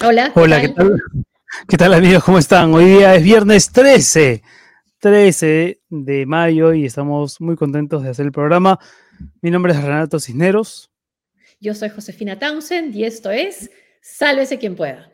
Hola. Hola, ¿qué tal? ¿Qué tal amigos? ¿Cómo están? Hoy día es viernes 13, 13 de mayo y estamos muy contentos de hacer el programa. Mi nombre es Renato Cisneros. Yo soy Josefina Townsend y esto es Sálvese quien pueda.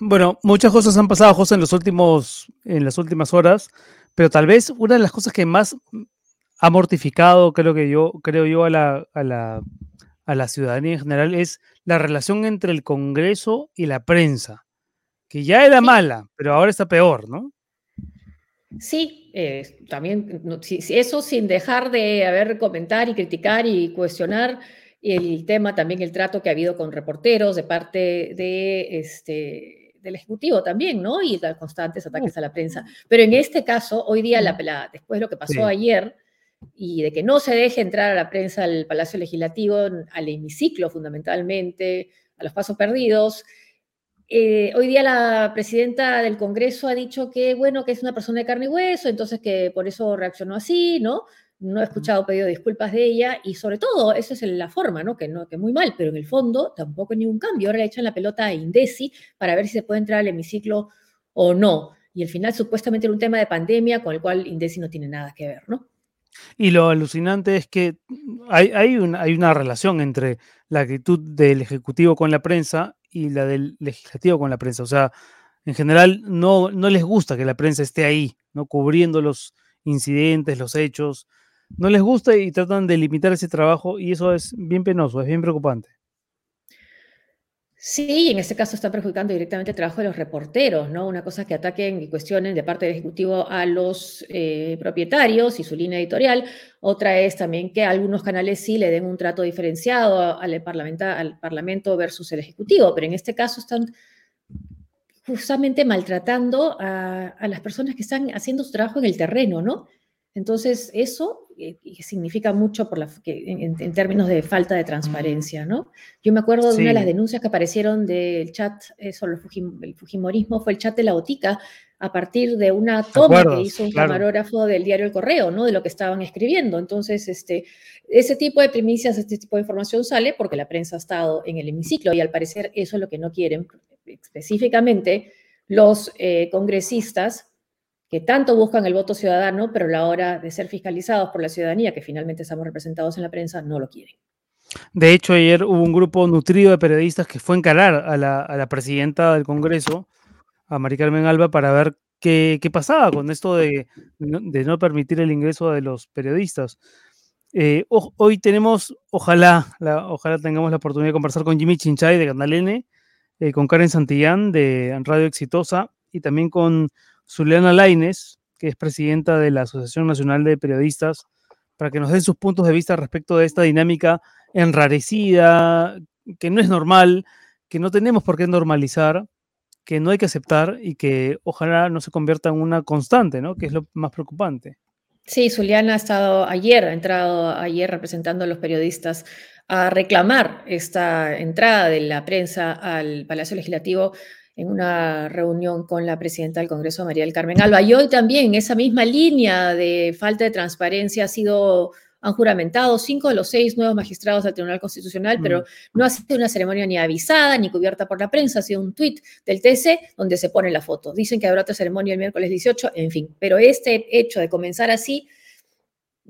Bueno, muchas cosas han pasado, José, en los últimos, en las últimas horas, pero tal vez una de las cosas que más ha mortificado, creo que yo, creo yo, a la, a la, a la ciudadanía en general es la relación entre el Congreso y la prensa, que ya era mala, pero ahora está peor, ¿no? Sí, eh, también eso sin dejar de haber comentar y criticar y cuestionar el tema, también el trato que ha habido con reporteros de parte de este del Ejecutivo también, ¿no? Y los constantes ataques a la prensa. Pero en este caso, hoy día, la, la, después de lo que pasó ayer, y de que no se deje entrar a la prensa al Palacio Legislativo, al hemiciclo fundamentalmente, a los pasos perdidos, eh, hoy día la presidenta del Congreso ha dicho que, bueno, que es una persona de carne y hueso, entonces que por eso reaccionó así, ¿no? No he escuchado pedido de disculpas de ella y sobre todo, esa es la forma, ¿no? Que, no, que muy mal, pero en el fondo tampoco hay ningún cambio. Ahora le echan la pelota a Indesi para ver si se puede entrar al hemiciclo o no. Y al final supuestamente era un tema de pandemia con el cual Indesi no tiene nada que ver, ¿no? Y lo alucinante es que hay, hay, una, hay una relación entre la actitud del Ejecutivo con la prensa y la del Legislativo con la prensa. O sea, en general no, no les gusta que la prensa esté ahí, ¿no? Cubriendo los incidentes, los hechos, no les gusta y tratan de limitar ese trabajo y eso es bien penoso, es bien preocupante. Sí, en este caso está perjudicando directamente el trabajo de los reporteros, ¿no? Una cosa es que ataquen y cuestionen de parte del Ejecutivo a los eh, propietarios y su línea editorial, otra es también que algunos canales sí le den un trato diferenciado al, al Parlamento versus el Ejecutivo, pero en este caso están justamente maltratando a las personas que están haciendo su trabajo en el terreno, ¿no? Entonces, eso eh, significa mucho por la, en, términos de falta de transparencia, ¿no? Yo me acuerdo de una de las denuncias que aparecieron del chat eh, sobre el, Fujimorismo, fue el chat de la botica, a partir de una toma que hizo un camarógrafo del diario El Correo, ¿no? De lo que estaban escribiendo. Entonces, este, ese tipo de primicias, este tipo de información sale porque la prensa ha estado en el hemiciclo y al parecer eso es lo que no quieren específicamente los eh, congresistas que tanto buscan el voto ciudadano, pero a la hora de ser fiscalizados por la ciudadanía, que finalmente estamos representados en la prensa, no lo quieren. De hecho, ayer hubo un grupo nutrido de periodistas que fue a encarar a la, presidenta del Congreso, a Mari Carmen Alba, para ver qué, pasaba con esto de, no permitir el ingreso de los periodistas. Eh, hoy tenemos, ojalá, ojalá tengamos la oportunidad de conversar con Jimmy Chinchay de Canal eh, con Karen Santillán de Radio Exitosa y también con Zuliana Laines, que es presidenta de la Asociación Nacional de Periodistas, para que nos den sus puntos de vista respecto de esta dinámica enrarecida, que no es normal, que no tenemos por qué normalizar, que no hay que aceptar y que ojalá no se convierta en una constante, ¿no? Que es lo más preocupante. Sí, Zuliana ha estado ayer, ha entrado ayer representando a los periodistas a reclamar esta entrada de la prensa al Palacio Legislativo en una reunión con la presidenta del Congreso, María del Carmen Alba. Y hoy también esa misma línea de falta de transparencia ha sido, han juramentado cinco de los seis nuevos magistrados del Tribunal Constitucional, pero mm. no ha sido una ceremonia ni avisada ni cubierta por la prensa, ha sido un tuit del TC donde se pone la foto. Dicen que habrá otra ceremonia el miércoles 18, en fin, pero este hecho de comenzar así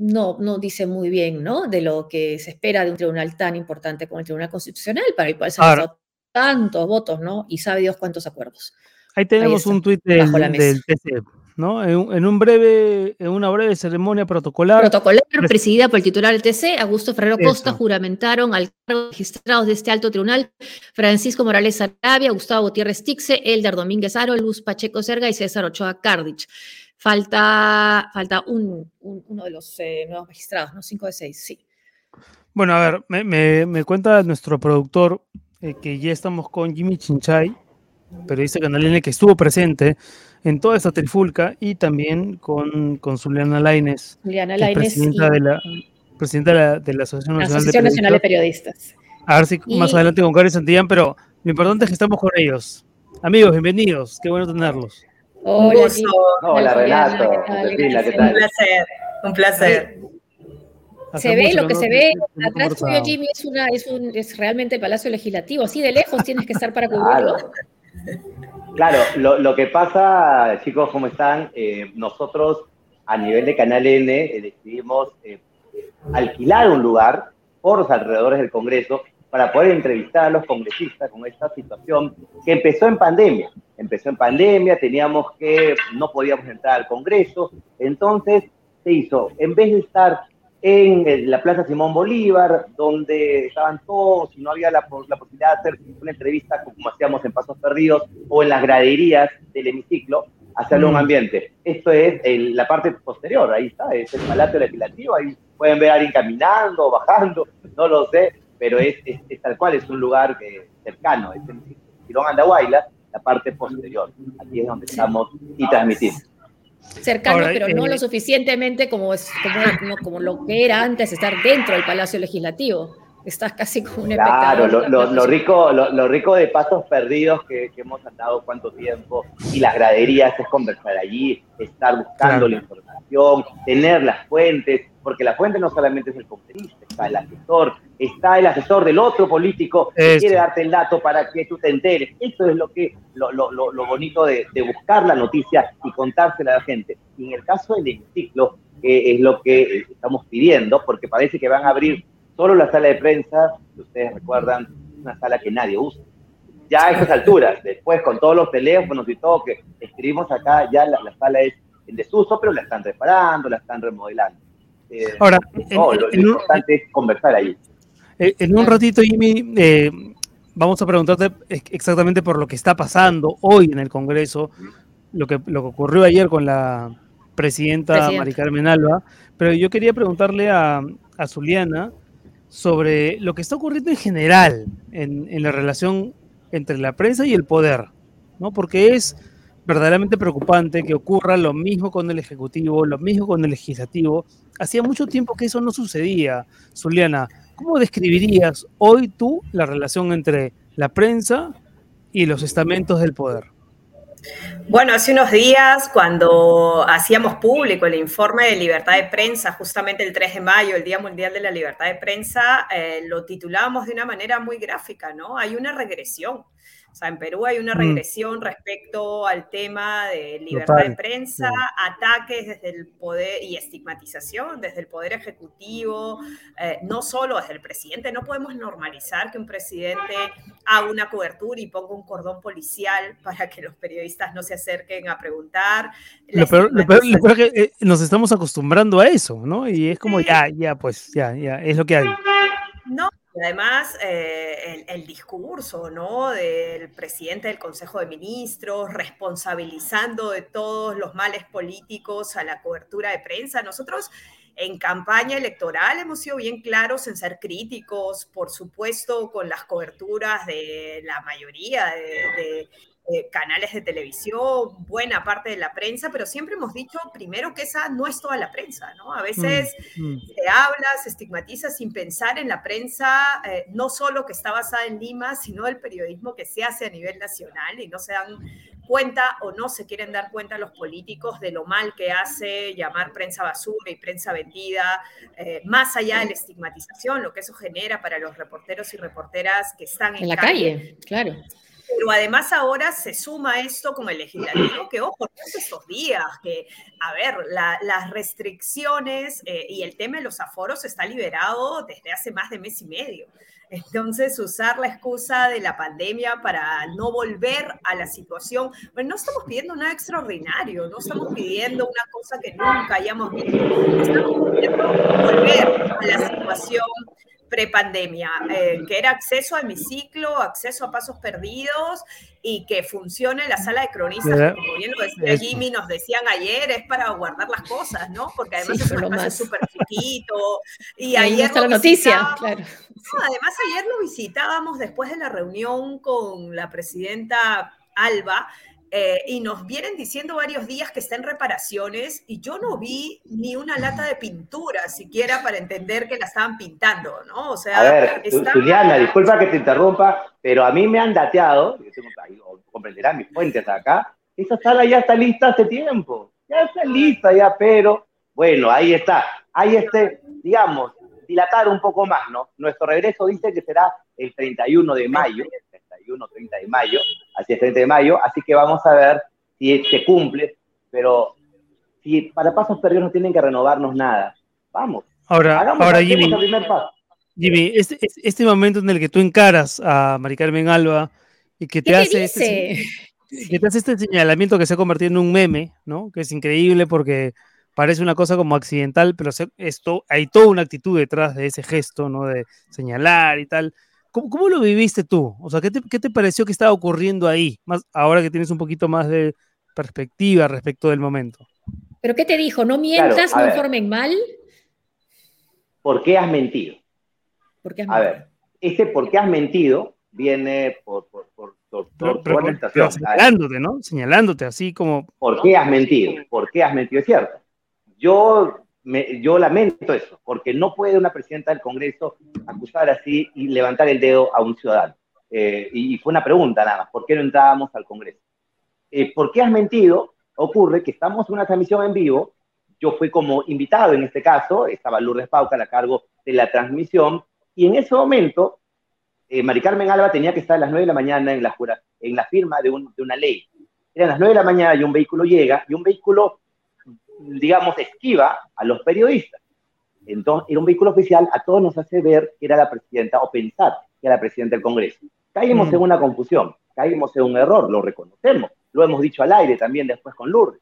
no, no dice muy bien, ¿no? De lo que se espera de un tribunal tan importante como el Tribunal Constitucional, para el cual se ha tantos votos, ¿no? Y sabe Dios cuántos acuerdos. Ahí tenemos un tuit del, TC, ¿no? En, un breve, en una breve ceremonia protocolar. Protocolar presidida por el titular del TC, Augusto Ferrero Costa, juramentaron al cargo de magistrados de este alto tribunal Francisco Morales Arabia, Gustavo Gutiérrez Tixe, Elder Domínguez Aro, Luz Pacheco Serga y César Ochoa Cardich. Falta, falta un, uno de los eh, nuevos magistrados, ¿no? Cinco de seis, sí. Bueno, a ver, me, me, me cuenta nuestro productor eh, que ya estamos con Jimmy Chinchay, periodista canalene que estuvo presente en toda esta trifulca y también con, con Zuliana Laines, Laines presidenta de, la, presidenta de la, Asociación, Nacional, de Periodistas. A ver si más adelante con Gary Santillán, pero lo importante es que estamos con ellos. Amigos, bienvenidos. Qué bueno tenerlos. Hola, Hola, Renato. ¿qué tal? Un placer, un placer. Se ve lo que se ve atrás tuyo, Jimmy, es, una, es, un, es realmente el Palacio Legislativo. Así de lejos tienes que estar para cubrirlo. Claro, lo, lo, que pasa, chicos, ¿cómo están? Eh, nosotros a nivel de Canal N eh, decidimos eh, alquilar un lugar por los alrededores del Congreso para poder entrevistar a los congresistas con esta situación que empezó en pandemia. Empezó en pandemia, teníamos que, no podíamos entrar al Congreso, entonces se hizo, en vez de estar en la Plaza Simón Bolívar, donde estaban todos y no había la, la, posibilidad de hacer una entrevista como hacíamos en Pasos Perdidos o en las graderías del hemiciclo, hacerlo un mm. ambiente. Esto es la parte posterior, ahí está, es el Palacio Legislativo, ahí pueden ver a alguien caminando, bajando, no lo sé, pero es, es, tal cual, es un lugar eh, cercano, es el Girón Andahuayla, la parte posterior, aquí es donde estamos y transmitimos cercano, pero no lo eh, suficientemente como, es, como, como, lo que era antes estar dentro del Palacio Legislativo. Estás casi como un Claro, lo, lo, rico, lo, rico de pasos perdidos que, que, hemos andado cuánto tiempo y las graderías es conversar allí, estar buscando la información, tener las fuentes, porque la fuente no solamente es el conferista, está el asesor, está el asesor del otro político que quiere darte el dato para que tú te enteres. Eso es lo que lo, lo, lo bonito de, de, buscar la noticia y contársela a la gente. Y en el caso del hemiciclo, que es lo que estamos pidiendo, porque parece que van a abrir solo la sala de prensa, ustedes recuerdan, una sala que nadie usa. Ya a estas alturas, después con todos los teléfonos y todo que escribimos acá, ya la, la sala es en desuso, pero la están reparando, la están remodelando. Eh, Ahora, lo, importante es conversar ahí. Eh, en un ratito, Jimmy, eh, vamos a preguntarte exactamente por lo que está pasando hoy en el Congreso, lo que, lo que ocurrió ayer con la presidenta, Mari Carmen Alba, pero yo quería preguntarle a, a Zuliana sobre lo que está ocurriendo en general en, en, la relación entre la prensa y el poder, ¿no? Porque es verdaderamente preocupante que ocurra lo mismo con el Ejecutivo, lo mismo con el Legislativo. Hacía mucho tiempo que eso no sucedía. Zuliana, ¿cómo describirías hoy tú la relación entre la prensa y los estamentos del poder? Bueno, hace unos días, cuando hacíamos público el informe de libertad de prensa, justamente el 3 de mayo, el Día Mundial de la Libertad de Prensa, eh, lo titulábamos de una manera muy gráfica, ¿no? Hay una regresión. O sea, en Perú hay una mm. regresión respecto al tema de libertad de prensa, ataques desde el poder y estigmatización desde el poder ejecutivo, eh, no solo desde el presidente. No podemos normalizar que un presidente haga una cobertura y ponga un cordón policial para que los periodistas no se acerquen a preguntar. Lo peor, es que eh, nos estamos acostumbrando a eso, ¿no? Y es como, ya, ya, pues, ya, ya, es lo que hay. No, además, eh, el, discurso ¿no? del presidente del Consejo de Ministros, responsabilizando de todos los males políticos a la cobertura de prensa. Nosotros en campaña electoral hemos sido bien claros en ser críticos, por supuesto, con las coberturas de la mayoría de eh, canales de televisión, buena parte de la prensa, pero siempre hemos dicho primero que esa no es toda la prensa, ¿no? A veces mm, mm. se habla, se estigmatiza sin pensar en la prensa, eh, no solo que está basada en Lima, sino el periodismo que se hace a nivel nacional y no se dan cuenta o no se quieren dar cuenta los políticos de lo mal que hace llamar prensa basura y prensa vendida, eh, más allá de la estigmatización, lo que eso genera para los reporteros y reporteras que están en, la calle claro. Pero además ahora se suma esto con el legislativo, que ojo, estos días, que, a ver, las restricciones eh, y el tema de los aforos está liberado desde hace más de mes y medio. Entonces, usar la excusa de la pandemia para no volver a la situación, bueno, no estamos pidiendo nada extraordinario, no estamos pidiendo una cosa que nunca hayamos visto, estamos pidiendo volver a la situación prepandemia, eh, que era acceso a hemiciclo, acceso a pasos perdidos y que funcione la sala de cronistas, como bien lo decía Jimmy, nos decían ayer, es para guardar las cosas, ¿no? Porque además es un espacio súper chiquito. Y ayer está la noticia, claro. además ayer lo visitábamos después de la reunión con la presidenta Alba, eh, y nos vienen diciendo varios días que está en reparaciones y yo no vi ni una lata de pintura siquiera para entender que la estaban pintando, ¿no? O sea, a ver, Juliana, disculpa que te interrumpa, pero a mí me han dateado, comprenderán mis fuentes acá, esa sala ya está lista hace tiempo, ya está lista ya, pero bueno, ahí está, ahí este, digamos, dilatar un poco más, ¿no? Nuestro regreso dice que será el 31 de mayo, 31, 30 de mayo, así es 30 de mayo, así que vamos a ver si se cumple, pero si para pasos perdidos no tienen que renovarnos nada, vamos. Ahora, ahora Jimmy, Jimmy este, este, momento en el que tú encaras a Mari Carmen Alba y que te hace este, que te hace este señalamiento que se ha convertido en un meme, ¿no? Que es increíble porque parece una cosa como accidental, pero esto, hay toda una actitud detrás de ese gesto, ¿no? De señalar y tal. ¿Cómo, lo viviste tú? O sea, ¿qué te, pareció que estaba ocurriendo ahí? Más ahora que tienes un poquito más de perspectiva respecto del momento. ¿Pero qué te dijo? ¿No mientas, no informen mal? ¿Por qué has mentido? ¿Por qué has mentido? A ver, ese por qué has mentido viene por, por, por, señalándote, ¿no? Señalándote así como... ¿Por qué has mentido? ¿Por qué has mentido? Es cierto. Yo yo lamento eso, porque no puede una presidenta del Congreso acusar así y levantar el dedo a un ciudadano. Eh, y fue una pregunta nada más, ¿por qué no entrábamos al Congreso? Eh, ¿Por qué has mentido? Ocurre que estamos en una transmisión en vivo, yo fui como invitado en este caso, estaba Lourdes Pauca a cargo de la transmisión, y en ese momento eh, Mari Carmen Alba tenía que estar a las 9 de la mañana en la, en la firma de, de una ley. Eran las 9 de la mañana y un vehículo llega, y un vehículo digamos, esquiva a los periodistas. Entonces, era un vehículo oficial, a todos nos hace ver que era la presidenta o pensar que era la presidenta del Congreso. Caímos mm. en una confusión, caímos en un error, lo reconocemos, lo hemos dicho al aire también después con Lourdes.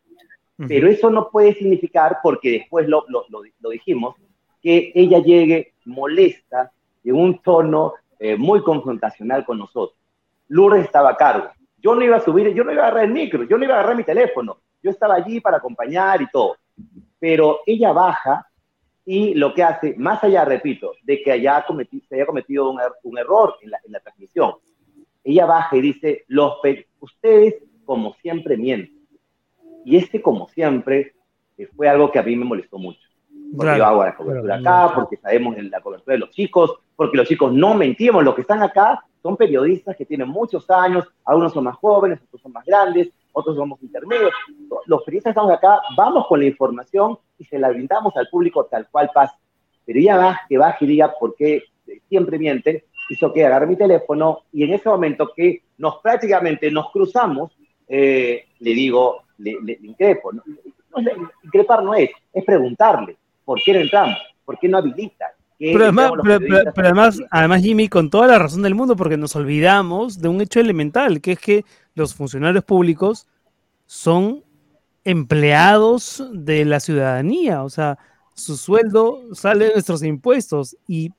Pero eso no puede significar, porque después lo, lo, lo, dijimos, que ella llegue molesta, en un tono eh, muy confrontacional con nosotros. Lourdes estaba a cargo. Yo no iba a subir, yo no iba a agarrar el micro, yo no iba a agarrar mi teléfono. Yo estaba allí para acompañar y todo. Pero ella baja y lo que hace, más allá, repito, de que haya cometido, se haya cometido un, er, un error en la, en la, transmisión, ella baja y dice, los ustedes como siempre mienten. Y este como siempre eh, fue algo que a mí me molestó mucho. Porque yo hago la cobertura acá, porque sabemos la cobertura de los chicos, porque los chicos no mentimos, los que están acá son periodistas que tienen muchos años, algunos son más jóvenes, otros son más grandes, otros somos intermedios. Los periodistas estamos acá, vamos con la información y se la brindamos al público tal cual pasa. Pero ya va, que baje y diga por qué siempre mienten, hizo que agarre mi teléfono y en ese momento que nos prácticamente nos cruzamos, eh, le digo, le, increpo. Increpar no es, es preguntarle por qué no entramos, por qué no habilita, pero además, pero, además, además, Jimmy, con toda la razón del mundo, porque nos olvidamos de un hecho elemental, que es que los funcionarios públicos son empleados de la ciudadanía, o sea, su sueldo sale de nuestros impuestos y,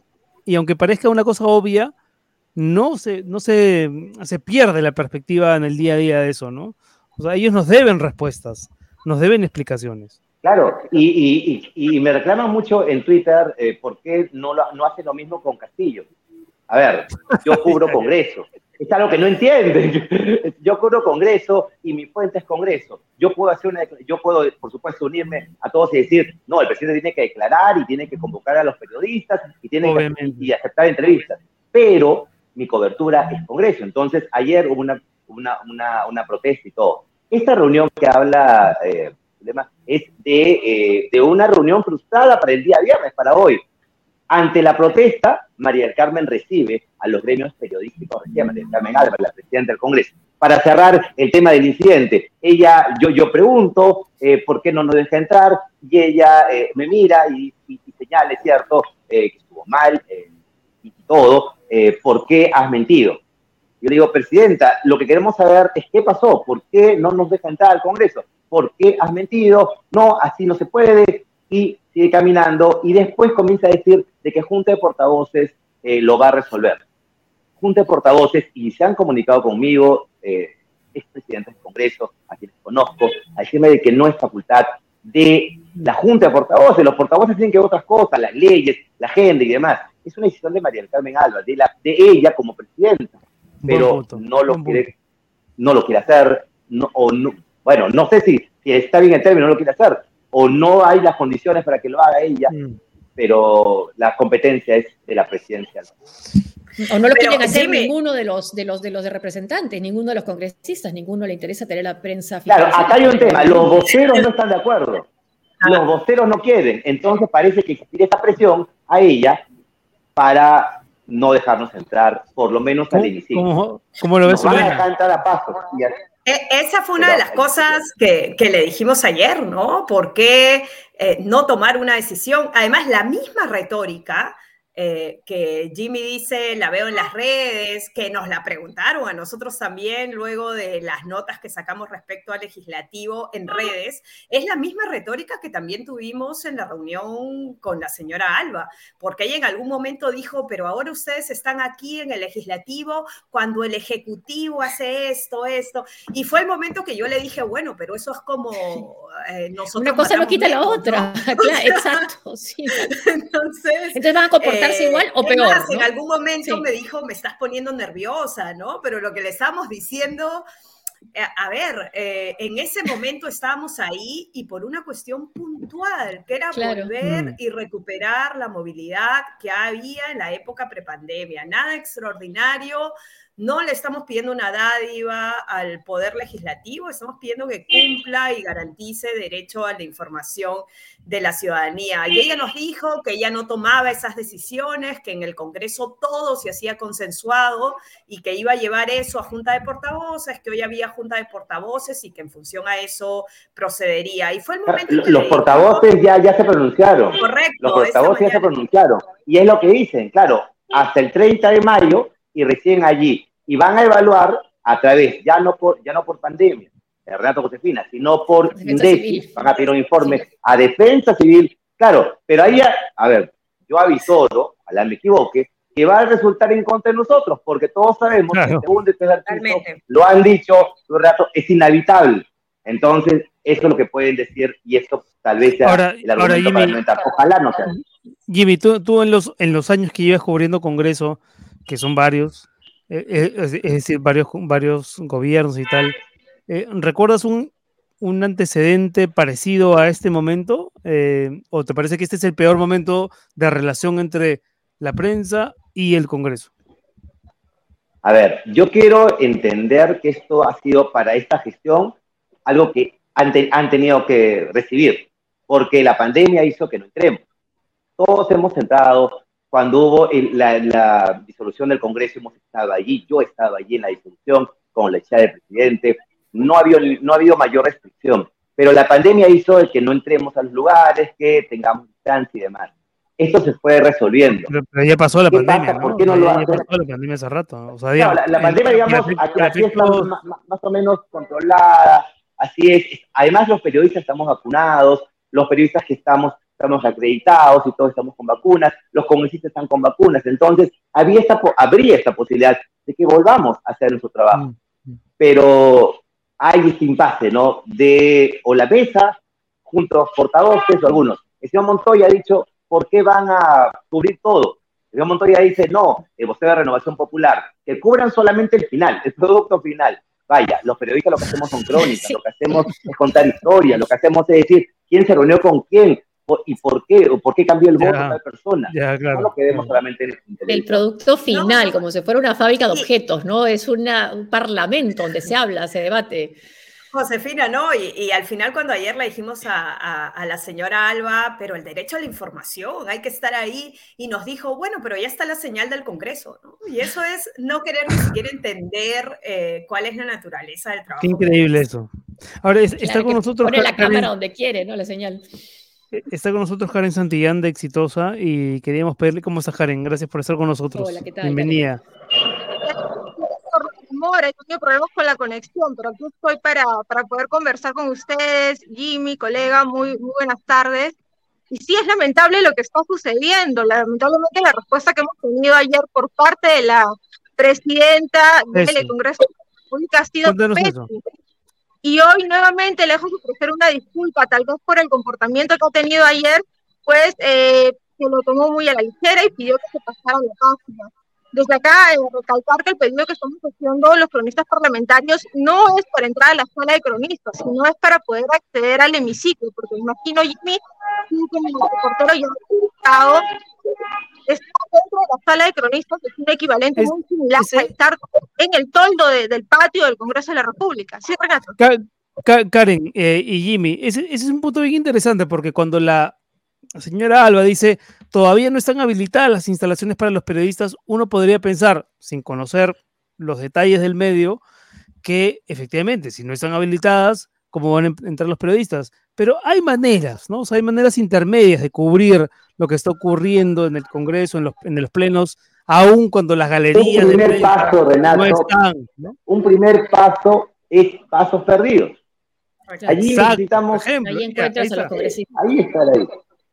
y aunque parezca una cosa obvia, no se, no se, se pierde la perspectiva en el día a día de eso, ¿no? O sea, ellos nos deben respuestas, nos deben explicaciones. Claro, y, y, me reclaman mucho en Twitter eh, por qué no, lo, no hace lo mismo con Castillo. A ver, yo cubro Congreso. Es algo que no entienden. Yo cubro Congreso y mi fuente es Congreso. Yo puedo hacer una, yo puedo, por supuesto, unirme a todos y decir, no, el presidente tiene que declarar y tiene que convocar a los periodistas y tiene que y aceptar entrevistas. Pero mi cobertura es Congreso. Entonces, ayer hubo una, una, una, una protesta y todo. Esta reunión que habla eh, es de, eh, de una reunión frustrada para el día viernes, para hoy. Ante la protesta, María del Carmen recibe a los gremios periodísticos, María del Carmen Álvarez, la presidenta del Congreso, para cerrar el tema del incidente. Ella, yo, yo pregunto eh, por qué no nos deja entrar y ella eh, me mira y, y, señala, es cierto, que estuvo mal y todo, ¿por qué has mentido? Yo digo, Presidenta, lo que queremos saber es qué pasó, por qué no nos deja entrar al Congreso. ¿por qué has mentido? No, así no se puede, y sigue caminando, y después comienza a decir de que Junta de Portavoces eh, lo va a resolver. Junta de Portavoces, y se han comunicado conmigo, eh, expresidentes del Congreso, a quienes conozco, a decirme de que no es facultad de la Junta de Portavoces, los portavoces tienen que ver otras cosas, las leyes, la agenda y demás. Es una decisión de María del Carmen Alba, de, la, de ella como presidenta, pero no lo, quiere, no lo quiere hacer, no, o no, bueno, no sé si, si está bien el término, no lo quiere hacer, o no hay las condiciones para que lo haga ella, mm. pero la competencia es de la presidencia. O no lo quieren hacer ninguno de los, de los de los de representantes, ninguno de los congresistas, ninguno le interesa tener la prensa. Claro, acá hay un tema, los voceros no están de acuerdo, los voceros no quieren, entonces parece que existiría esta presión a ella para no dejarnos entrar, por lo menos al inicio. ¿Cómo, lo ves? Van a entrar a paso. E, esa fue una de las cosas que, le dijimos ayer, ¿no? ¿Por qué eh, no tomar una decisión? Además, la misma retórica eh, que Jimmy dice, la veo en las redes, que nos la preguntaron a nosotros también luego de las notas que sacamos respecto al legislativo en redes, es la misma retórica que también tuvimos en la reunión con la señora Alba, porque ella en algún momento dijo, pero ahora ustedes están aquí en el legislativo cuando el ejecutivo hace esto, esto, y fue el momento que yo le dije, bueno, pero eso es como eh, nosotros... Una cosa no quita la otra, exacto, sí. Entonces, Entonces van a comportar igual o peor. En algún momento me dijo, me estás poniendo nerviosa, ¿no? Pero lo que le estamos diciendo, eh, a ver, eh, en ese momento estábamos ahí y por una cuestión puntual, que era volver mm. y recuperar la movilidad que había en la época prepandemia. Nada extraordinario, no le estamos pidiendo una dádiva al Poder Legislativo, estamos pidiendo que cumpla y garantice derecho a la información de la ciudadanía. Y ella nos dijo que ella no tomaba esas decisiones, que en el Congreso todo se hacía consensuado y que iba a llevar eso a Junta de Portavoces, que hoy había Junta de Portavoces y que en función a eso procedería. Y fue el momento... Los portavoces ya, ya se pronunciaron. Correcto. Los portavoces ya se pronunciaron. Y es lo que dicen, claro, hasta el 30 de mayo y recién allí y van a evaluar a través, ya no por, ya no por pandemia, Renato Josefina, sino por INDECI, van a pedir un informe a Defensa Civil, claro, pero ahí, a ver, yo aviso, ¿no? ojalá me equivoque, que va a resultar en contra de nosotros, porque todos sabemos que el segundo y lo han dicho, Renato, es inhabitable. Entonces, eso es lo que pueden decir y esto tal vez sea ahora, el argumento Jimmy, para Ojalá no sea. Jimmy, tú, tú en, los, en los años que llevas cubriendo Congreso, que son varios, eh, eh, es, decir, varios, varios gobiernos y tal. Eh, ¿Recuerdas un, un, antecedente parecido a este momento? ¿O te parece que este es el peor momento de relación entre la prensa y el Congreso? A ver, yo quiero entender que esto ha sido para esta gestión algo que han, han tenido que recibir, porque la pandemia hizo que no entremos. Todos hemos entrado, cuando hubo la, disolución del Congreso, hemos estado allí, yo he estado allí en la disolución con la echa del presidente, no ha, habido, no ha habido mayor restricción, pero la pandemia hizo el que no entremos a los lugares, que tengamos distancia y demás. Esto se fue resolviendo. Pero, ya pasó la pandemia, ¿no? ¿Por qué no lo ya pasó la pandemia hace rato. la, pandemia, digamos, aquí, está más, más, o menos controlada, así es. Además, los periodistas estamos vacunados, los periodistas que estamos estamos acreditados y todos estamos con vacunas, los congresistas están con vacunas, entonces había esta, habría esta posibilidad de que volvamos a hacer nuestro trabajo. Mm, mm. Pero hay este impasse, ¿no? De o la mesa, junto a los portavoces o algunos. El señor Montoya ha dicho, ¿por qué van a cubrir todo? El señor Montoya dice, no, el vocero de renovación popular, que cubran solamente el final, el producto final. Vaya, los periodistas lo que hacemos son crónicas, lo que hacemos es contar historias, lo que hacemos es decir quién se reunió con quién, y por qué, o por qué cambió el voto de la persona. no lo que vemos solamente en el, producto final, como si fuera una fábrica de objetos, ¿no? Es una, un parlamento donde se habla, se debate. Josefina, ¿no? Y, al final cuando ayer le dijimos a, la señora Alba, pero el derecho a la información, hay que estar ahí, y nos dijo, bueno, pero ya está la señal del Congreso, ¿no? Y eso es no querer ni siquiera entender eh, cuál es la naturaleza del trabajo. Qué increíble eso. Ahora, está con nosotros... Pone la cámara donde quiere, ¿no? La señal. Eh, está con nosotros Karen Santillán de Exitosa y queríamos pedirle cómo está Karen. Gracias por estar con nosotros. Hola, ¿qué tal? Bienvenida. He tenido problemas con la conexión, pero aquí estoy para, para poder conversar con ustedes. Jimmy, colega, muy, muy buenas tardes. Y sí es lamentable lo que está sucediendo. Lamentablemente la respuesta que hemos tenido ayer por parte de la presidenta del Congreso ha sido y hoy nuevamente, lejos de ofrecer una disculpa, tal vez por el comportamiento que ha tenido ayer, pues eh, se lo tomó muy a la ligera y pidió que se pasara la página. desde acá, eh, recalcar que el pedido que estamos haciendo los cronistas parlamentarios no es para entrar a la sala de cronistas, sino es para poder acceder al hemiciclo, porque imagino, Jimmy, el reportero ya ha está dentro de la sala de cronistas, es un equivalente muy similar a estar en el toldo del patio del Congreso de la República. ¿Sí, Renato? Karen eh, y Jimmy, ese, ese es un punto bien interesante porque cuando la señora Alba dice, todavía no están habilitadas las instalaciones para los periodistas, uno podría pensar, sin conocer los detalles del medio, que efectivamente, si no están habilitadas, ¿cómo van a entrar los periodistas? Pero hay maneras, ¿no? O sea, hay maneras intermedias de cubrir lo que está ocurriendo en el Congreso, en los, en los plenos, aún cuando las galerías... Un primer paso, Renato, no están, un primer paso es pasos perdidos. Allí necesitamos... ahí encuentras a los congresistas. Ahí está ahí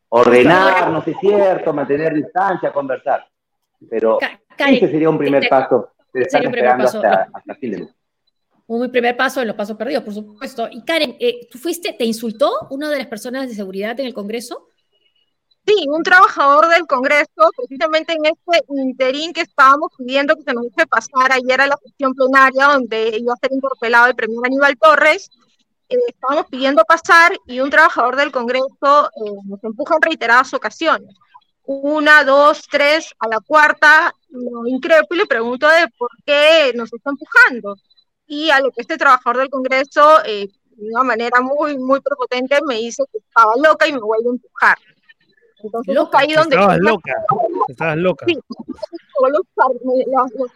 ordenar, no sé cierto, mantener distancia, conversar. Pero ese sería un primer paso. Sería un primer paso. Hasta, hasta un primer paso en los pasos perdidos, por supuesto. Y Karen, eh, ¿tú fuiste, te insultó una de las personas de seguridad en el Congreso? Sí, un trabajador del Congreso, precisamente en este interín que estábamos pidiendo que se nos deje pasar ayer a la sesión plenaria, donde iba a ser interpelado el premier Aníbal Torres, eh, estábamos pidiendo pasar y un trabajador del Congreso eh, nos empuja en reiteradas ocasiones. Una, dos, tres, a la cuarta, lo increpo y le pregunto de por qué nos está empujando. Y a lo que este trabajador del Congreso, eh, de una manera muy, muy prepotente, me dice que estaba loca y me vuelve a empujar. Entonces, loca, ahí donde... Estabas loca, estabas loca. Sí,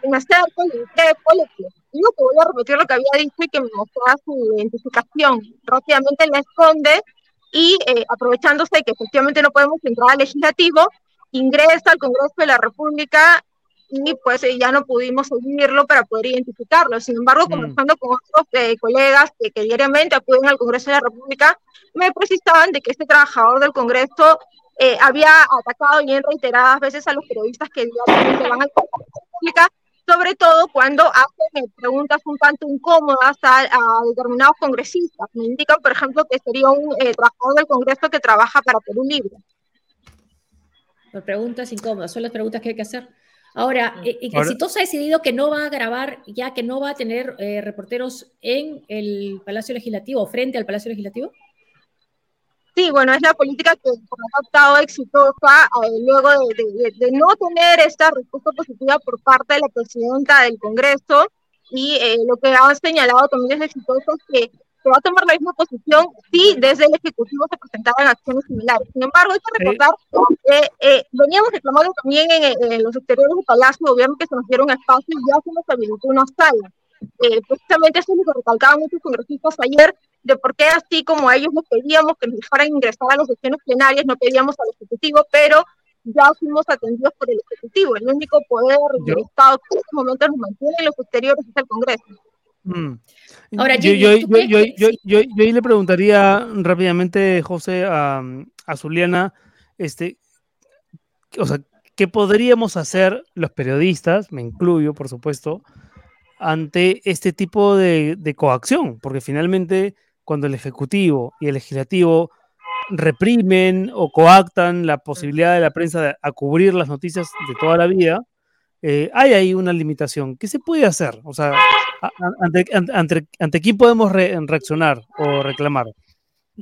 me acerco, le increpo, le digo que voy a repetir lo que había dicho y que me mostraba su identificación. Rápidamente la esconde y eh, aprovechándose de que efectivamente no podemos entrar al legislativo, ingresa al Congreso de la República y pues eh, ya no pudimos seguirlo para poder identificarlo. Sin embargo, mm. conversando con otros eh, colegas que, que, diariamente acuden al Congreso de la República, me precisaban de que este trabajador del Congreso había atacado y en reiteradas veces a los periodistas que diariamente van al Congreso de la República sobre todo cuando hacen preguntas un tanto incómodas a, determinados congresistas. Me indican, por ejemplo, que sería un eh, trabajador del Congreso que trabaja para Perú Libre. Por preguntas incómodas, son las preguntas que hay que hacer. Ahora, eh, eh, Exitosa ha decidido que no va a grabar, ya que no va a tener reporteros en el Palacio Legislativo, frente al Palacio Legislativo. Sí, bueno, es la política que ha adoptado exitosa eh, luego de, no tener esta respuesta positiva por parte de la presidenta del Congreso y eh, lo que ha señalado también es exitoso es que se va a tomar la misma posición si desde el Ejecutivo se presentaban acciones similares. Sin embargo, hay que recordar que eh, veníamos reclamando también en, los exteriores del Palacio de Gobierno que se nos dieron espacio y ya se nos habilitó una sala. precisamente eso es lo que recalcaban muchos congresistas ayer, de por qué así como ellos nos pedíamos que nos dejaran ingresar a las sesiones plenarias, no pedíamos al Ejecutivo, pero ya fuimos atendidos por el Ejecutivo. El único poder del Estado que en estos momentos nos mantiene en los exteriores es el Congreso. Mm. Ahora, yo, yo, yo, yo, ahí le preguntaría rápidamente, José, a, a Zuliana, este, o sea, ¿qué podríamos hacer los periodistas, me incluyo, por supuesto, ante este tipo de, de coacción? Porque finalmente cuando el Ejecutivo y el Legislativo reprimen o coactan la posibilidad de la prensa a cubrir las noticias de toda la vida, eh, hay ahí una limitación. ¿Qué se puede hacer? O sea, ante, ante, ante quién podemos reaccionar o reclamar?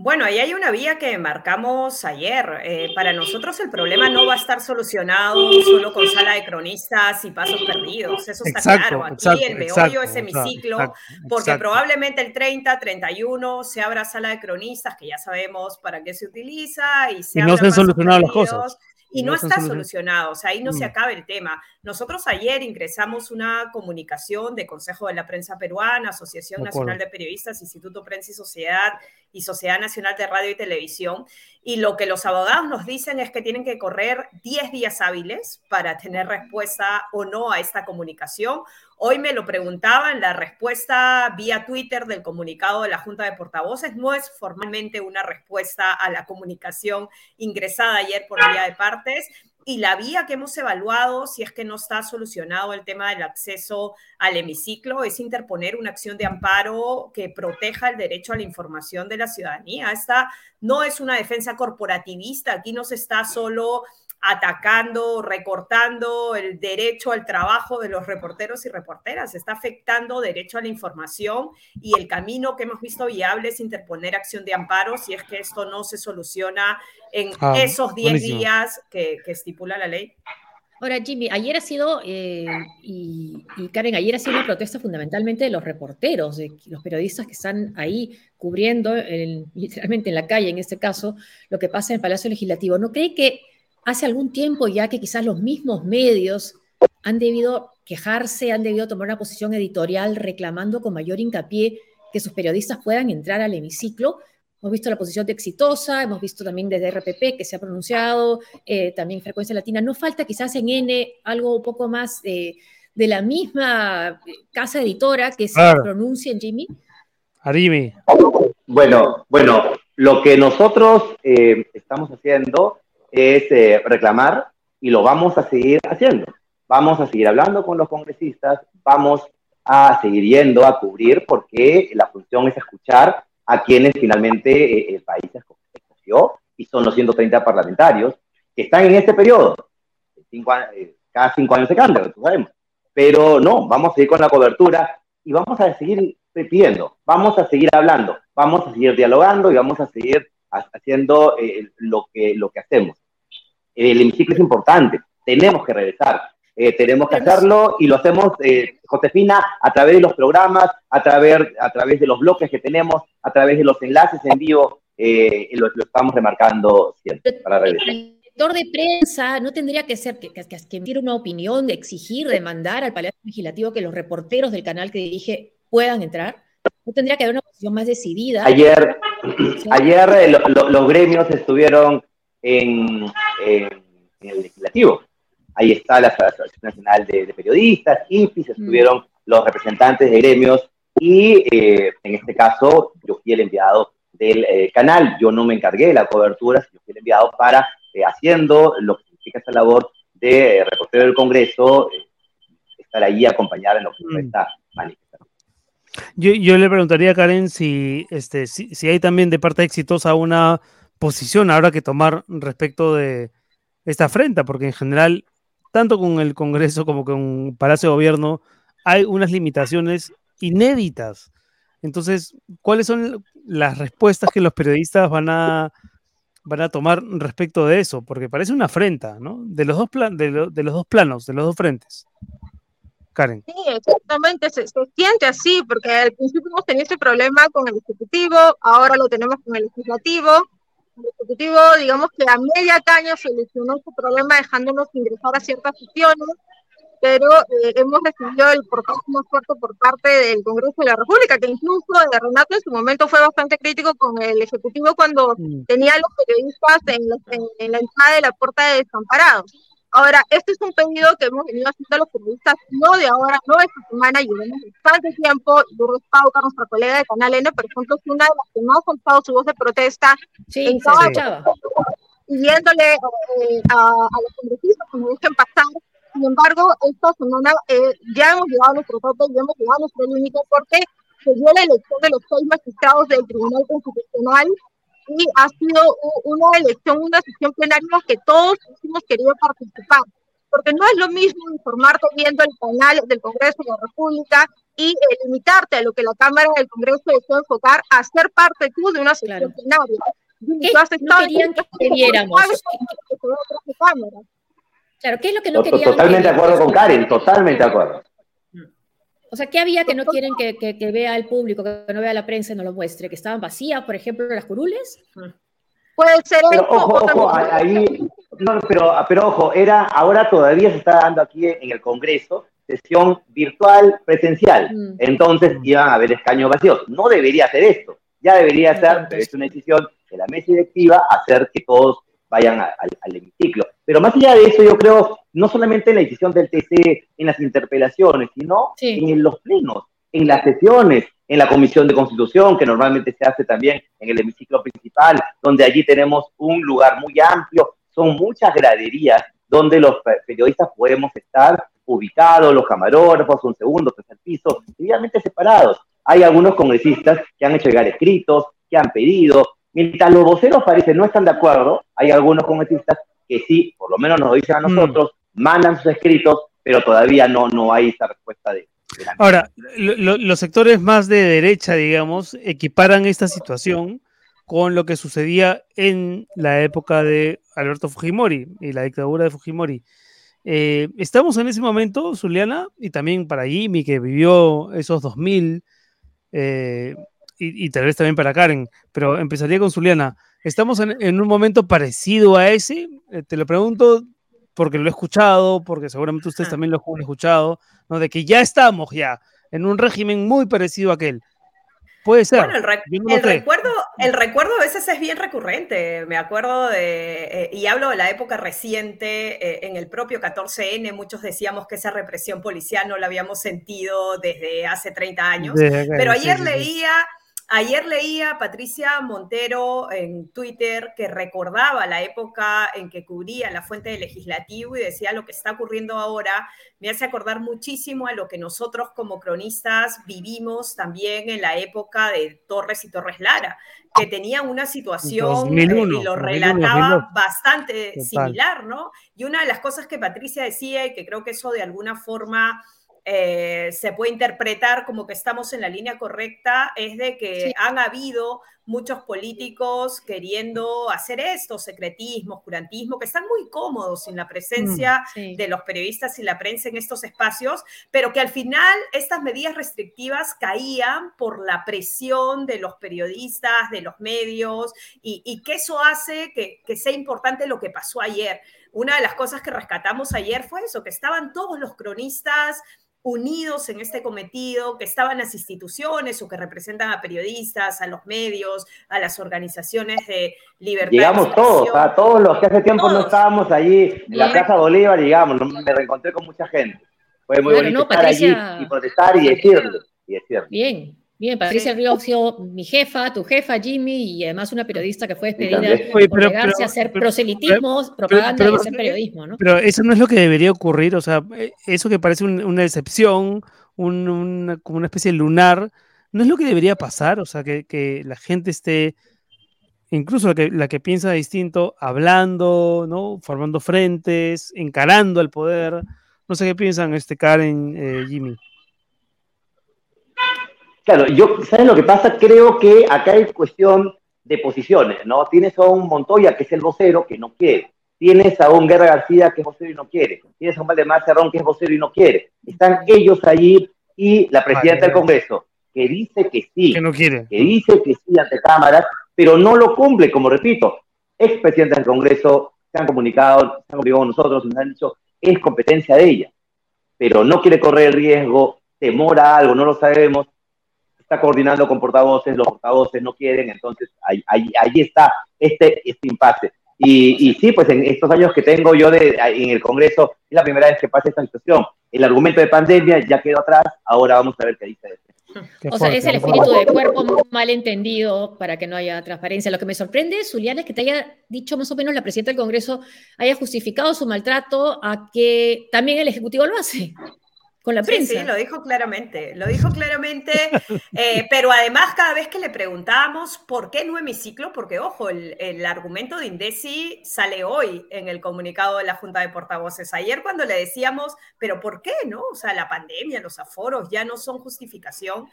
Bueno, ahí hay una vía que marcamos ayer. Eh, para nosotros el problema no va a estar solucionado solo con sala de cronistas y pasos perdidos. Eso está claro. Aquí el meollo es hemiciclo, porque probablemente el 30, 31 se abra sala de cronistas, que ya sabemos para qué se utiliza, y se y no se han solucionado las cosas. Y no, está solucionado, o sea, ahí no se mm. acaba el tema. Nosotros ayer ingresamos una comunicación de Consejo de la Prensa Peruana, Asociación Nacional de Periodistas, Instituto Prensa y Sociedad y Sociedad Nacional de Radio y Televisión, y lo que los abogados nos dicen es que tienen que correr 10 días hábiles para tener respuesta o no a esta comunicación. Hoy me lo preguntaban, la respuesta vía Twitter del comunicado de la Junta de Portavoces no es formalmente una respuesta a la comunicación ingresada ayer por vía de partes, y la vía que hemos evaluado, si es que no está solucionado el tema del acceso al hemiciclo, es interponer una acción de amparo que proteja el derecho a la información de la ciudadanía. Esta no es una defensa corporativista, aquí no se está solo atacando, recortando el derecho al trabajo de los reporteros y reporteras, está afectando derecho a la información y el camino que hemos visto viable es interponer acción de amparo si es que esto no se soluciona en ah, esos 10 días que, estipula la ley. Ahora, Jimmy, ayer ha sido, eh, y, Karen, ayer ha sido una protesta fundamentalmente de los reporteros, de los periodistas que están ahí cubriendo, literalmente en la calle, en este caso, lo que pasa en el Palacio Legislativo. ¿No cree que hace algún tiempo ya que quizás los mismos medios han debido quejarse, han debido tomar una posición editorial reclamando con mayor hincapié que sus periodistas puedan entrar al hemiciclo. Hemos visto la posición de Exitosa, hemos visto también desde RPP que se ha pronunciado, eh, también Frecuencia Latina. ¿No falta quizás en N algo un poco más de la misma casa editora que se pronuncie en Jimmy? Arimi. Bueno, bueno, lo que nosotros eh, estamos haciendo es eh, reclamar y lo vamos a seguir haciendo. Vamos a seguir hablando con los congresistas, vamos a seguir yendo a cubrir porque la función es escuchar a quienes finalmente eh, el país escogió y son los 130 parlamentarios que están en este periodo. Eh, cada cinco años se cambia, lo sabemos. Pero no, vamos a seguir con la cobertura y vamos a seguir pidiendo, vamos a seguir hablando, vamos a seguir dialogando y vamos a seguir haciendo eh, lo, que, lo que hacemos. El hemiciclo es importante, tenemos que regresar, eh, tenemos que hacerlo y lo hacemos, eh, Josefina, a través de los programas, a través, a través de los bloques que tenemos, a través de los enlaces en vivo, lo, estamos remarcando siempre para regresar. De prensa no tendría que ser que, que, que emitir una opinión, de exigir, demandar al Palacio Legislativo que los reporteros del canal que dirige puedan entrar. No tendría que haber una posición más decidida. Ayer, ayer eh, los gremios estuvieron en, el legislativo. Ahí está la Asociación Nacional de, Periodistas, INPIS, mm. estuvieron los representantes de gremios y eh, en este caso yo fui el enviado del eh, canal. Yo no me encargué de la cobertura, sino fui el enviado para, haciendo lo que significa esa labor de reportero del Congreso, estar ahí acompañar en lo que mm. está manifestando. Yo, le preguntaría a Karen si, este, si, hay también de parte exitosa una posición ahora que tomar respecto de esta afrenta, porque en general, tanto con el Congreso como con Palacio de Gobierno, hay unas limitaciones inéditas. Entonces, ¿cuáles son las respuestas que los periodistas van a, van a tomar respecto de eso? Porque parece una afrenta, ¿no? De los dos, de los dos planos, de los dos frentes. Sí, exactamente, se, siente así, porque al principio hemos tenido ese problema con el Ejecutivo, ahora lo tenemos con el Legislativo. El Ejecutivo, digamos que a media caña solucionó su problema dejándonos ingresar a ciertas sesiones, pero eh, hemos recibido el portazo más fuerte por parte del Congreso de la República, que incluso de Renato en su momento fue bastante crítico con el Ejecutivo cuando mm. tenía a los periodistas en la entrada de la puerta de desamparados. Ahora, este es un pedido que hemos venido haciendo a los periodistas, no de ahora, no de esta semana, llevamos bastante tiempo. Lourdes Pauca, nuestra colega de Canal N, por ejemplo, es una de las que no ha soltado su voz de protesta. Sí, en se escuchaba. Pidiéndole eh, a, a, los congresistas que nos dejen pasar. Sin embargo, esta semana eh, ya hemos llegado a nuestro tope, ya hemos llegado a nuestro límite porque se dio la elección de los seis magistrados del Tribunal Constitucional y ha sido una elección, una sesión plenaria que todos hemos querido participar, porque no es lo mismo informarte viendo el canal del Congreso de la República y limitarte a lo que la Cámara del Congreso desea enfocar a ser parte tú de una sesión plenaria. ¿Qué no querían que viéramos? Claro, ¿qué es lo que no querían? Totalmente de acuerdo con Karen, totalmente de acuerdo. O sea, ¿qué había que no quieren que, vea el público, que no vea la prensa y no lo muestre? ¿Que estaban vacías, por ejemplo, las curules? Puede ser pero, ojo, ojo, ahí, no, pero, pero ojo, era, ahora todavía se está dando aquí en el Congreso sesión virtual presencial. Mm. Entonces iban a haber escaños vacíos. No debería ser esto. Ya debería ser, pero es una decisión de la mesa directiva, hacer que todos vayan al hemiciclo. Pero más allá de eso, yo creo, no solamente en la decisión del TC, en las interpelaciones, sino en los plenos, en las sesiones, en la Comisión de Constitución, que normalmente se hace también en el hemiciclo principal, donde allí tenemos un lugar muy amplio, son muchas graderías donde los periodistas podemos estar ubicados, los camarógrafos, un segundo, tercer piso, obviamente separados. Hay algunos congresistas que han hecho llegar escritos, que han pedido, Mientras los voceros parecen no están de acuerdo, hay algunos congresistas que sí, por lo menos nos dicen a mm. nosotros, mandan sus escritos, pero todavía no, no hay esa respuesta de... Ahora, los sectores más de derecha, digamos, equiparan esta situación con lo que sucedía en la época de Alberto Fujimori y la dictadura de Fujimori. Eh, estamos en ese momento, Zuliana, y también para Jimmy, que vivió esos 2000, eh, y, tal vez también para Karen, pero empezaría con Zuliana. ¿Estamos en, un momento parecido a ese? Eh, te lo pregunto porque lo he escuchado, porque seguramente ustedes también lo han escuchado, ¿no? de que ya estamos ya en un régimen muy parecido a aquel. Puede ser. Bueno, el, recuerdo, el recuerdo a veces es bien recurrente. Me acuerdo de, eh, y hablo de la época reciente, eh, en el propio 14N, muchos decíamos que esa represión policial no la habíamos sentido desde hace 30 años. pero ayer leía Ayer leía a Patricia Montero en Twitter que recordaba la época en que cubría la fuente del legislativo y decía lo que está ocurriendo ahora me hace acordar muchísimo a lo que nosotros como cronistas vivimos también en la época de Torres y Torres Lara, que tenían una situación eh, y lo relataba bastante similar, ¿no? Y una de las cosas que Patricia decía y que creo que eso de alguna forma eh, se puede interpretar como que estamos en la línea correcta, es de que han habido muchos políticos queriendo hacer esto, secretismo, oscurantismo, que están muy cómodos sin la presencia mm, de los periodistas y la prensa en estos espacios, pero que al final estas medidas restrictivas caían por la presión de los periodistas, de los medios, y, que eso hace que, que sea importante lo que pasó ayer. Una de las cosas que rescatamos ayer fue eso, que estaban todos los cronistas unidos en este cometido, que estaban las instituciones o que representan a periodistas, a los medios, a las organizaciones de libertad. Llegamos todos, a todos los que hace tiempo no estábamos allí en la Plaza Bolívar, llegamos, me reencontré con mucha gente. Fue muy bonito estar allí y protestar y decirle. Y decirle. Bien, Bien, Patricia sido mi jefa, tu jefa, Jimmy, y además una periodista que fue despedida por negarse a hacer proselitismo, propaganda y hacer periodismo, ¿no? Pero eso no es lo que debería ocurrir, o sea, eh, eso que parece una excepción, como una especie de lunar, no es lo que debería pasar, o sea, que, la gente esté, incluso la que, la que piensa distinto, hablando, ¿no? Formando frentes, encarando al poder. No sé qué piensan este Karen, eh, Jimmy. Claro, yo, ¿sabes lo que pasa? Creo que acá hay cuestión de posiciones, ¿no? Tienes a un Montoya, que es el vocero, que no quiere. Tienes a un Guerra García, que es vocero y no quiere. Tienes a un Valdemar Cerrón, que es vocero y no quiere. Están ellos allí y la presidenta del Congreso, que dice que sí. Que no quiere. Que dice que sí ante cámaras, pero no lo cumple, como repito. Expresidenta del Congreso se han comunicado, se han comunicado con nosotros nos han dicho, es competencia de ella. Pero no quiere correr el riesgo, temora algo, no lo sabemos está coordinando con portavoces, los portavoces no quieren, entonces ahí, ahí, está este, este impasse. Y, y, sí, pues en estos años que tengo yo de, en el Congreso, es la primera vez que pasa esta situación. El argumento de pandemia ya quedó atrás, ahora vamos a ver qué dice. o sea, es el espíritu de cuerpo mal entendido para que no haya transparencia. Lo que me sorprende, Zuliana, es que te haya dicho más o menos la presidenta del Congreso haya justificado su maltrato a que también el Ejecutivo lo hace con la prensa. Sí, lo dijo claramente, lo dijo claramente, eh, pero además cada vez que le preguntábamos por qué no hemiciclo, porque ojo, el, el, argumento de Indesi sale hoy en el comunicado de la Junta de Portavoces. Ayer cuando le decíamos, pero ¿por qué no? O sea, la pandemia, los aforos ya no son justificación.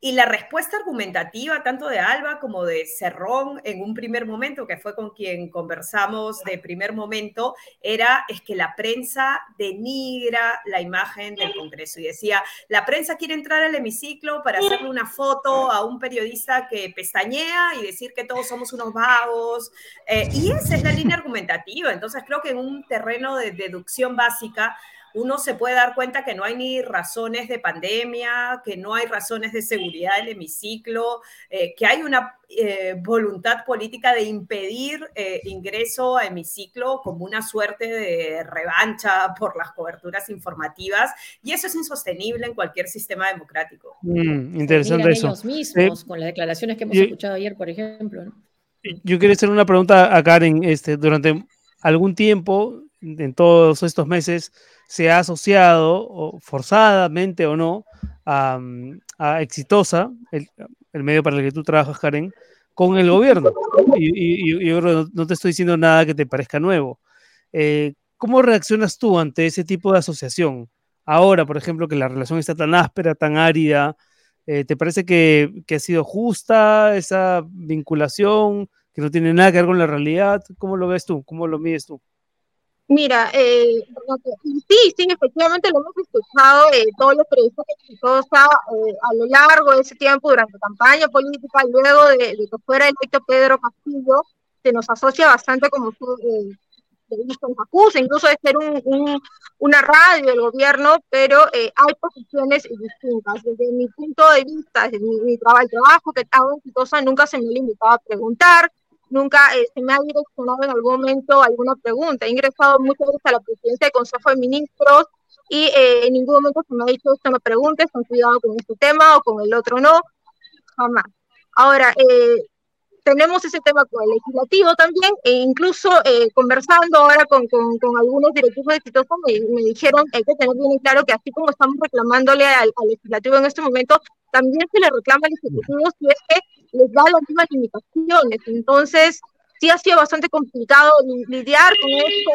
Y la respuesta argumentativa, tanto de Alba como de Cerrón, en un primer momento, que fue con quien conversamos de primer momento, era es que la prensa denigra la imagen del Congreso. Y decía, la prensa quiere entrar al hemiciclo para hacerle una foto a un periodista que pestañea y decir que todos somos unos vagos. Eh, y esa es la línea argumentativa. Entonces creo que en un terreno de deducción básica, uno se puede dar cuenta que no hay ni razones de pandemia, que no hay razones de seguridad del hemiciclo, eh, que hay una eh, voluntad política de impedir eh, ingreso a hemiciclo como una suerte de revancha por las coberturas informativas, y eso es insostenible en cualquier sistema democrático. Mm, interesante eso. Ellos mismos, con las declaraciones que hemos escuchado ayer, por ejemplo. Yo quería hacer una pregunta a Karen. Este, durante algún tiempo, en todos estos meses, se ha asociado, forzadamente o no, a, Exitosa, el, medio para el que tú trabajas, Karen, con el gobierno. Y, yo no te estoy diciendo nada que te parezca nuevo. Eh, ¿Cómo reaccionas tú ante ese tipo de asociación? Ahora, por ejemplo, que la relación está tan áspera, tan árida, eh, ¿te parece que, que, ha sido justa esa vinculación, que no tiene nada que ver con la realidad? ¿Cómo lo ves tú? ¿Cómo lo mides tú? Mira, eh, sí, sí, efectivamente lo hemos escuchado eh, todos los periodistas que eh, a lo largo de ese tiempo, durante campaña política, luego de, que fuera electo Pedro Castillo, se nos asocia bastante como eh, nos acusa incluso de ser un, un, una radio del gobierno, pero eh, hay posiciones distintas. Desde mi punto de vista, desde mi, mi trabajo, el trabajo que hago Exitosa, nunca se me ha limitado a preguntar, nunca eh, se me ha direccionado en algún momento alguna pregunta. He ingresado muchas veces a la presidencia del Consejo de Ministros y eh, en ningún momento se me ha dicho, usted me pregunte, con cuidado con este tema o con el otro no, jamás. Ahora, eh, tenemos ese tema con el legislativo también, e incluso eh, conversando ahora con, con, algunos directivos exitosos me, me dijeron hay que tener bien claro que así como estamos reclamándole al, al legislativo en este momento, también se le reclama al ejecutivo si es que les da las mismas limitaciones. Entonces, sí ha sido bastante complicado lidiar con esto,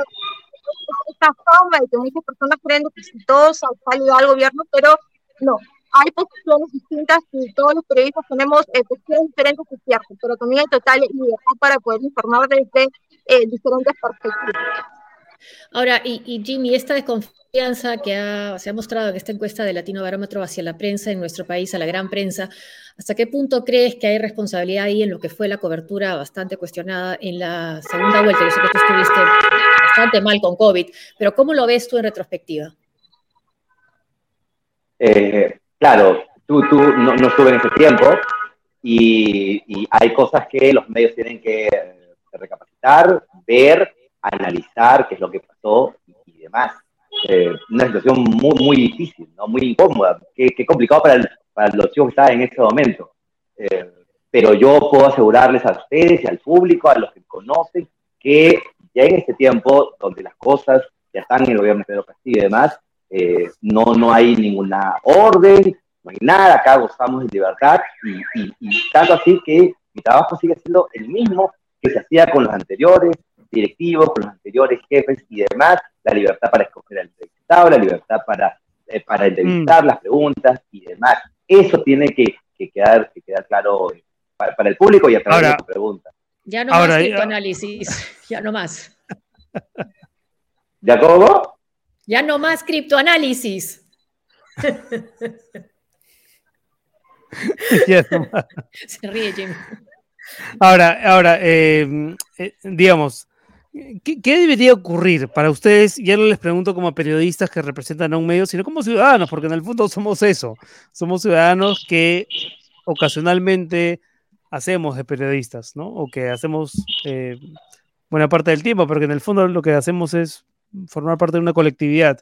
esta forma de que muchas personas creen que han salido al gobierno, pero no, hay posiciones distintas y todos los periodistas tenemos eh, posiciones diferentes, es cierto, pero también hay total libertad para poder informar desde eh, diferentes perspectivas. Ahora, y, Jimmy, esta desconfianza que se ha mostrado en esta encuesta de Latino Barómetro hacia la prensa en nuestro país, a la gran prensa, ¿hasta qué punto crees que hay responsabilidad ahí en lo que fue la cobertura bastante cuestionada en la segunda vuelta? Yo sé que tú estuviste bastante mal con COVID, pero ¿cómo lo ves tú en retrospectiva? Eh, claro, tú, no, no estuve en ese tiempo y, y hay cosas que los medios tienen que recapacitar, ver analizar qué es lo que pasó y, demás. Eh, una situación muy, muy difícil, ¿no? muy incómoda, qué, qué complicado para, el, para, los chicos que estaban en ese momento. Eh, pero yo puedo asegurarles a ustedes y al público, a los que conocen, que ya en este tiempo, donde las cosas ya están en el gobierno de Pedro Castillo y demás, eh, no, no hay ninguna orden, no hay nada, acá gozamos de libertad y, y, y tanto así que mi trabajo sigue siendo el mismo que se hacía con los anteriores, directivos, con los anteriores jefes y demás, la libertad para escoger al entrevistado, la libertad para, eh, para entrevistar, mm. las preguntas y demás. Eso tiene que, que quedar, que quedar claro para, para, el público y a través ahora, de tu pregunta. Ya no ahora, más criptoanálisis, ya no más. ¿Ya cómo? Ya no más criptoanálisis. Se ríe Jimmy. Ahora, ahora eh, eh, digamos, ¿Qué, ¿Qué, debería ocurrir para ustedes? Ya no les pregunto como periodistas que representan a un medio, sino como ciudadanos, porque en el fondo somos eso. Somos ciudadanos que ocasionalmente hacemos de periodistas, ¿no? O que hacemos eh, buena parte del tiempo, pero que en el fondo lo que hacemos es formar parte de una colectividad.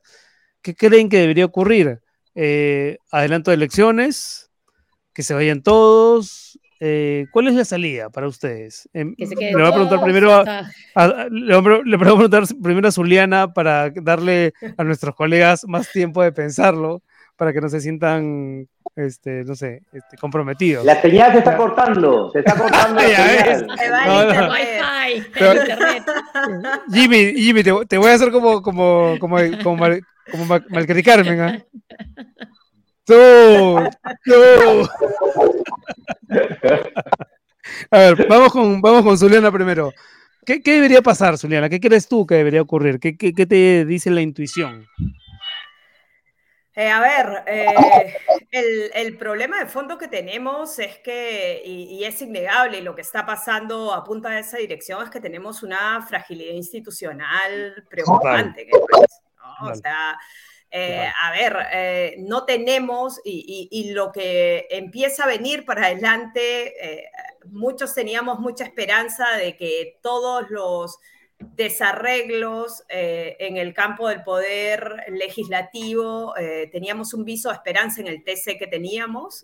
¿Qué creen que debería ocurrir? Eh, ¿Adelanto de elecciones? ¿Que se vayan todos? Eh, ¿Cuál es la salida para ustedes? Eh, le voy a preguntar primero a, a, le, voy a preguntar primero a Zuliana para darle a nuestros colegas más tiempo de pensarlo, para que no se sientan, este, no sé, este, comprometidos. La señal se está cortando, se está cortando la señal. No, no. Wi-Fi, Pero, internet. Jimmy, Jimmy, te, te, voy a hacer como, como, como, como, mal, como Malcari Carmen, ¿eh? Tú, tú. A ver, vamos con, vamos con Zuliana primero. ¿Qué, ¿Qué, debería pasar, Zuliana? ¿Qué crees tú que debería ocurrir? ¿Qué, qué, qué te dice la intuición? Eh, a ver, eh, el, el, problema de fondo que tenemos es que, y, y, es innegable, y lo que está pasando apunta a esa dirección, es que tenemos una fragilidad institucional preocupante. ¿no? O sea, eh, a ver, eh, no tenemos, y, y, y, lo que empieza a venir para adelante, eh, muchos teníamos mucha esperanza de que todos los desarreglos en el campo del poder legislativo, teníamos un viso de esperanza en el TC que teníamos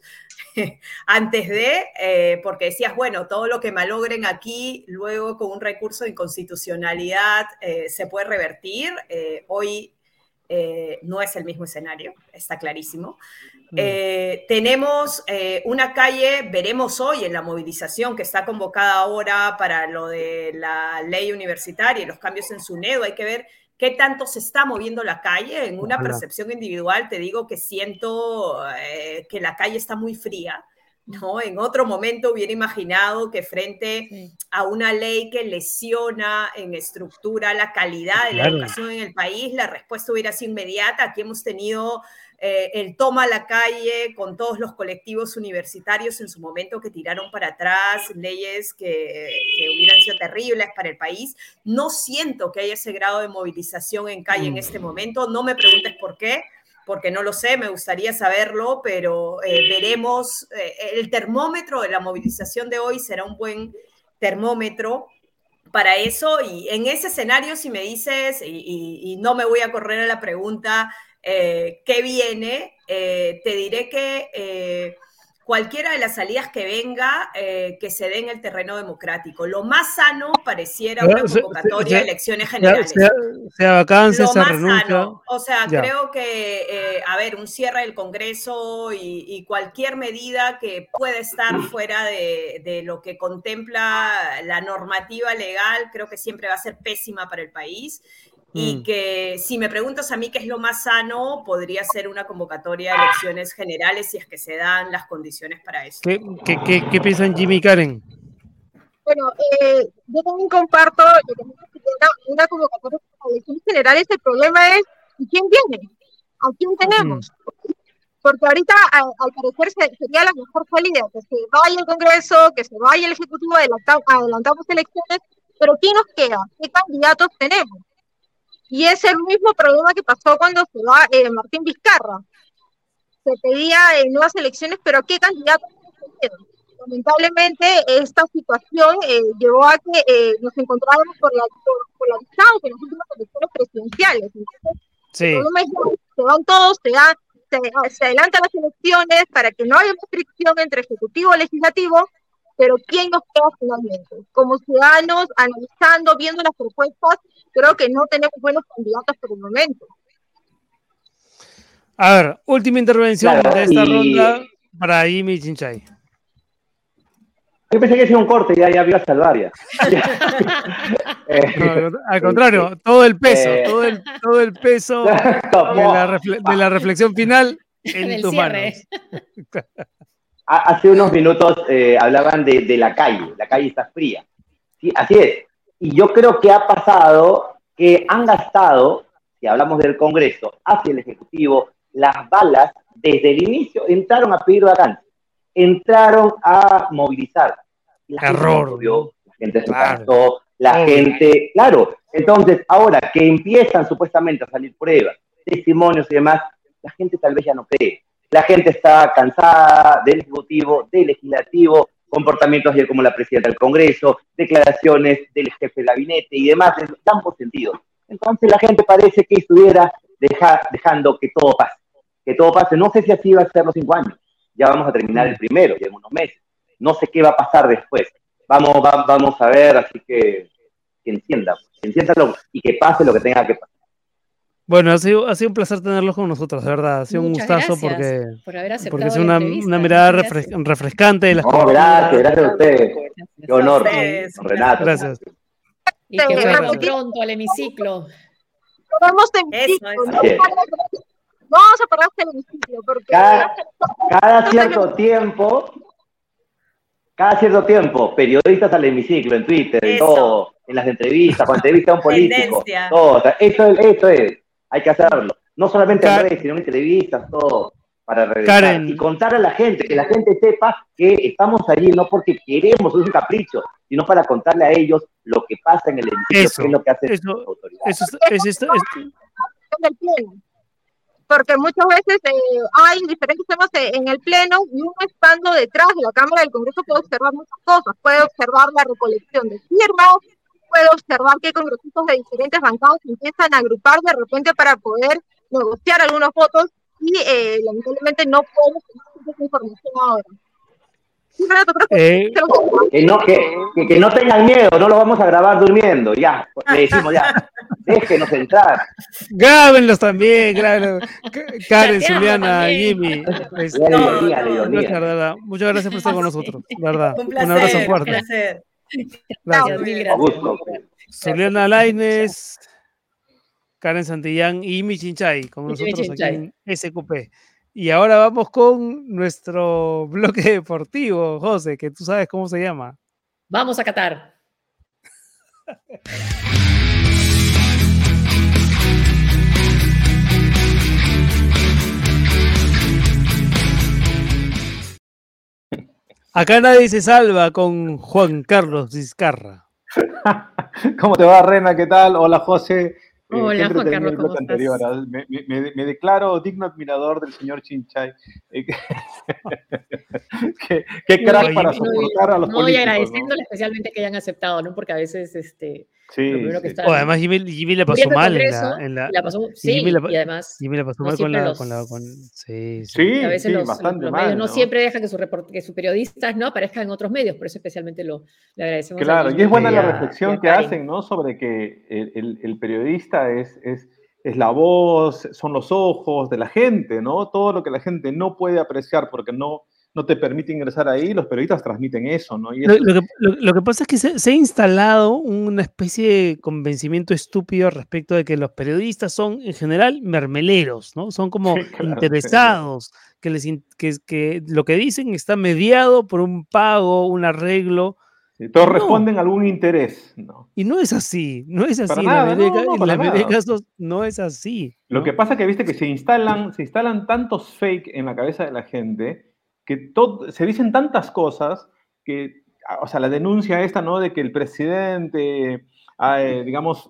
antes de, porque decías, bueno, todo lo que malogren aquí, luego con un recurso de inconstitucionalidad se puede revertir. hoy eh, no es el mismo escenario, está clarísimo. Mm. Eh, tenemos eh, una calle, veremos hoy en la movilización que está convocada ahora para lo de la ley universitaria y los cambios en SUNEDO, hay que ver qué tanto se está moviendo la calle. En una percepción individual te digo que siento que la calle está muy fría ¿no? En otro momento hubiera imaginado que frente a una ley que lesiona en estructura la calidad de la educación en el país, la respuesta hubiera sido inmediata. Aquí hemos tenido eh, el toma a la calle con todos los colectivos universitarios en su momento que tiraron para atrás leyes que, que hubieran sido terribles para el país. No siento que haya ese grado de movilización en calle en mm. este momento. No me preguntes por qué porque no lo sé, me gustaría saberlo, pero eh, veremos. Eh, el termómetro de la movilización de hoy será un buen termómetro para eso. Y en ese escenario, si me dices, y, no me voy a correr a la pregunta, eh, ¿qué viene? te diré que cualquiera de las salidas que venga, eh, que se dé en el terreno democrático. Lo más sano pareciera una convocatoria de elecciones generales. Sea, sea vacancia, se renuncia. O sea, creo que, eh, a ver, un cierre del Congreso y, cualquier medida que pueda estar fuera de, de, lo que contempla la normativa legal, creo que siempre va a ser pésima para el país y mm. que si me preguntas a mí qué es lo más sano, podría ser una convocatoria de elecciones generales si es que se dan las condiciones para eso. ¿Qué, qué, qué, piensan Jimmy y Karen? Bueno, eh, yo también comparto una, una convocatoria de elecciones generales. El problema es ¿quién viene? ¿A quién tenemos? Porque ahorita, al, parecer, sería la mejor salida, que se vaya el Congreso, que se vaya el Ejecutivo, adelantamos elecciones, pero ¿quién nos queda? ¿Qué candidatos tenemos? Y es el mismo problema que pasó cuando se va eh, Martín Vizcarra. Se pedía en nuevas elecciones, pero ¿qué candidatos se Lamentablemente, esta situación eh, llevó a que eh, nos encontrábamos por la, por, la distancia en las últimas elecciones presidenciales. sí. se van todos, se, se, se adelantan las elecciones para que no haya restricción entre ejecutivo y legislativo, pero ¿quién nos queda finalmente? Como ciudadanos, analizando, viendo las propuestas, creo que no tenemos buenos candidatos por el momento. A ver, última intervención de esta ronda para Jimmy Chinchay. Yo pensé que hacía un corte y ya, ya iba a salvar ya. al contrario, todo el peso, eh. todo, el, todo el peso de la, de la reflexión final en tus manos. Hace unos minutos eh, hablaban de, la calle, la calle está fría. ¿sí? Así es. Y yo creo que ha pasado que han gastado, si hablamos del Congreso, hacia el Ejecutivo, las balas desde el inicio, entraron a pedir vacancia, entraron a movilizar. La Error. la gente se claro. la gente, claro. Entonces, ahora que empiezan supuestamente a salir pruebas, testimonios y demás, la gente tal vez ya no cree. La gente está cansada del Ejecutivo, del Legislativo, comportamientos como la presidenta del Congreso, declaraciones del jefe del gabinete y demás, en ambos sentidos. Entonces la gente parece que estuviera dejando que todo pase, que todo pase. No sé si así va a ser los cinco años. Ya vamos a terminar el primero, ya en unos meses. No sé qué va a pasar después. Vamos, vamos a ver, así que que encienda y que pase lo que tenga que pasar. Bueno, ha sido, ha sido un placer tenerlos con nosotros, de verdad. Ha sido un gustazo porque, porque es una, una mirada refrescante de las cosas. gracias, gracias a ustedes. Qué honor, Renato. Gracias. Y que vuelvan pronto al hemiciclo. Vamos, Vamos a parar el hemiciclo porque cada, cada cierto tiempo, cada cierto tiempo, periodistas al hemiciclo en Twitter, en todo, en las entrevistas, cuando entrevista a un político, todo. eso, eso es hay que hacerlo. No solamente en redes, sino en entrevistas, todo, para regresar. Y contar a la gente, que la gente sepa que estamos allí no porque queremos, es un capricho, sino para contarle a ellos lo que pasa en el edificio, qué es lo que hace eso, las autoridades. Eso es, porque muchas veces eh, hay diferentes temas en el Pleno y uno estando detrás de la Cámara del Congreso puede observar muchas cosas, puede observar la recolección de firmas, puedo observar que congresistas de diferentes bancados empiezan a agrupar de repente para poder negociar algunos votos y eh, lamentablemente no podemos tener esa información ahora. Eh, que, no, que, no tengan miedo, no lo vamos a grabar durmiendo, ya. Le decimos ya, déjenos entrar. Grábenlos también, grábenlos. Karen, Juliana, Jimmy. muchas gracias por estar con nosotros, verdad. Un, abrazo fuerte. Un placer. Gracias. Juliana Laines, Karen Santillán y Jimmy Chinchay, con nosotros aquí en SQP. Y ahora vamos con nuestro bloque deportivo, José, que tú sabes cómo se llama. Vamos a Qatar. Acá nadie se salva con Juan Carlos Vizcarra. ¿Cómo te va, Rena? ¿Qué tal? Hola, José. Eh, Hola, Juan Carlos, ¿cómo anterior. ¿ah? Me, declaro digno admirador del señor Chinchay. Eh, qué, qué crack para soportar a los no, políticos. Y agradeciéndole especialmente que hayan aceptado, ¿no? Porque a veces, este... Sí, sí. Que además Jimmy, Jimmy le pasó mal en la, la, pasó, sí, Jimmy y además Jimmy le pasó mal con la, con la con, sí, sí. a veces los, bastante los, mal, medios no, siempre dejan que, su que sus periodistas no aparezcan en otros medios, por eso especialmente lo le agradecemos. Claro, y es buena la reflexión que hacen, ¿no? Sobre que el, el, el periodista es, es es la voz, son los ojos de la gente, ¿no? Todo lo que la gente no puede apreciar porque no, no te permite ingresar ahí, los periodistas transmiten eso, ¿no? lo, que, pasa es que se, ha instalado una especie de convencimiento estúpido respecto de que los periodistas son en general mermeleros, ¿no? Son como interesados, que, les, que, que lo que dicen está mediado por un pago, un arreglo todos responden a algún interés. ¿no? Y no es así, no es así. en la mayoría de casos no es así. Lo que pasa es que viste que se instalan, se instalan tantos fake en la cabeza de la gente que todo, se dicen tantas cosas que, o sea, la denuncia esta, ¿no? De que el presidente, ah, eh, digamos,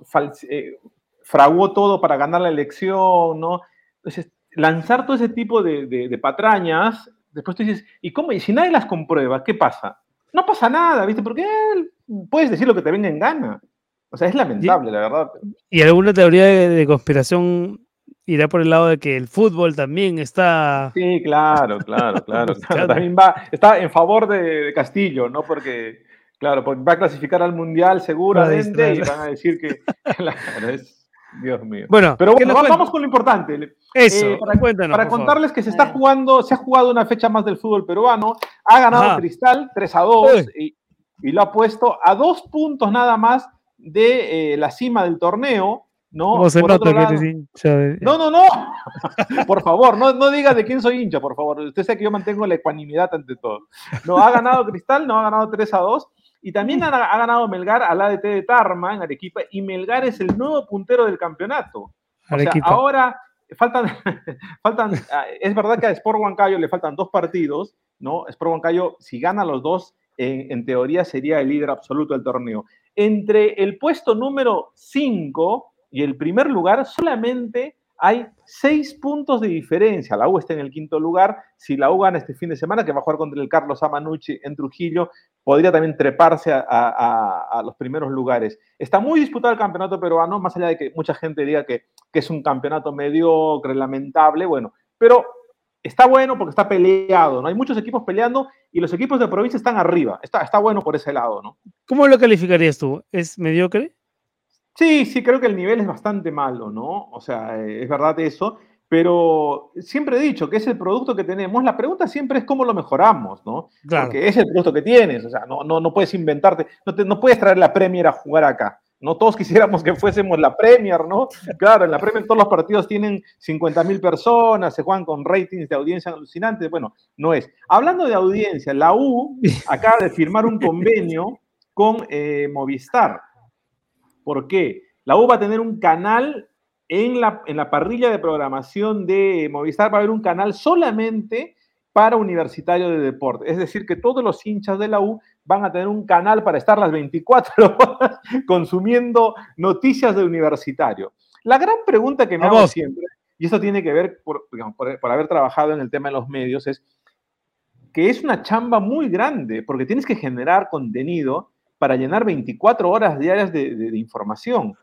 eh, fraguó todo para ganar la elección, ¿no? Entonces, lanzar todo ese tipo de, de patrañas, después tú dices, ¿y cómo? Y si nadie las comprueba, ¿qué pasa? no pasa nada, ¿viste? Porque puedes decir lo que te venga en gana. O sea, es lamentable, la verdad. ¿Y alguna teoría de, conspiración irá por el lado de que el fútbol también está... Sí, claro, claro, claro. también va, está en favor de, Castillo, ¿no? Porque, claro, va a clasificar al Mundial seguramente y van a decir que... Dios mío. Bueno, pero bueno, vamos con lo importante. Eso, eh, para, para contarles que se está jugando, se ha jugado una fecha más del fútbol peruano. Ha ganado Cristal 3 a 2 y, lo ha puesto a dos puntos nada más de eh, la cima del torneo. ¿No? No, no, no. por favor, no, no diga de quién soy hincha, por favor. Usted sabe que yo mantengo la ecuanimidad ante todo. No, ha ganado Cristal, no ha ganado 3 a 2. Y también ha, ganado Melgar al ADT de Tarma en Arequipa y Melgar es el nuevo puntero del campeonato. O sea, ahora faltan, faltan, ah, es verdad que a Sport Huancayo le faltan dos partidos, ¿no? Sport Huancayo, si gana los dos, en, teoría sería el líder absoluto del torneo. Entre el puesto número 5 y el primer lugar, solamente hay seis puntos de diferencia. La U está en el quinto lugar. Si la U gana este fin de semana, que va a jugar contra el Carlos Amanucci en Trujillo, podría también treparse a, los primeros lugares. Está muy disputado el campeonato peruano, más allá de que mucha gente diga que, es un campeonato mediocre, lamentable, bueno, pero está bueno porque está peleado, ¿no? Hay muchos equipos peleando y los equipos de provincia están arriba. Está, está bueno por ese lado, ¿no? ¿Cómo lo calificarías tú? ¿Es mediocre? Sí, sí, creo que el nivel es bastante malo, ¿no? O sea, eh, es verdad eso, pero siempre he dicho que es el producto que tenemos. La pregunta siempre es cómo lo mejoramos, ¿no? Claro. Porque es el producto que tienes, o sea, no, no, no puedes inventarte, no, no puedes traer la Premier a jugar acá. No todos quisiéramos que fuésemos la Premier, ¿no? Claro, en la Premier todos los partidos tienen 50 mil personas, se juegan con ratings de audiencia alucinantes. Bueno, no es. Hablando de audiencia, la U acaba de firmar un convenio con eh, Movistar. ¿Por qué? La U va a tener un canal en la, en la parrilla de programación de Movistar, va a haber un canal solamente para Universitario de Deporte. Es decir, que todos los hinchas de la U van a tener un canal para estar las 24 horas consumiendo noticias de universitario. La gran pregunta que me hago siempre, y eso tiene que ver por, por, haber trabajado en el tema de los medios, es que es una chamba muy grande, porque tienes que generar contenido para llenar 24 horas diarias de, información.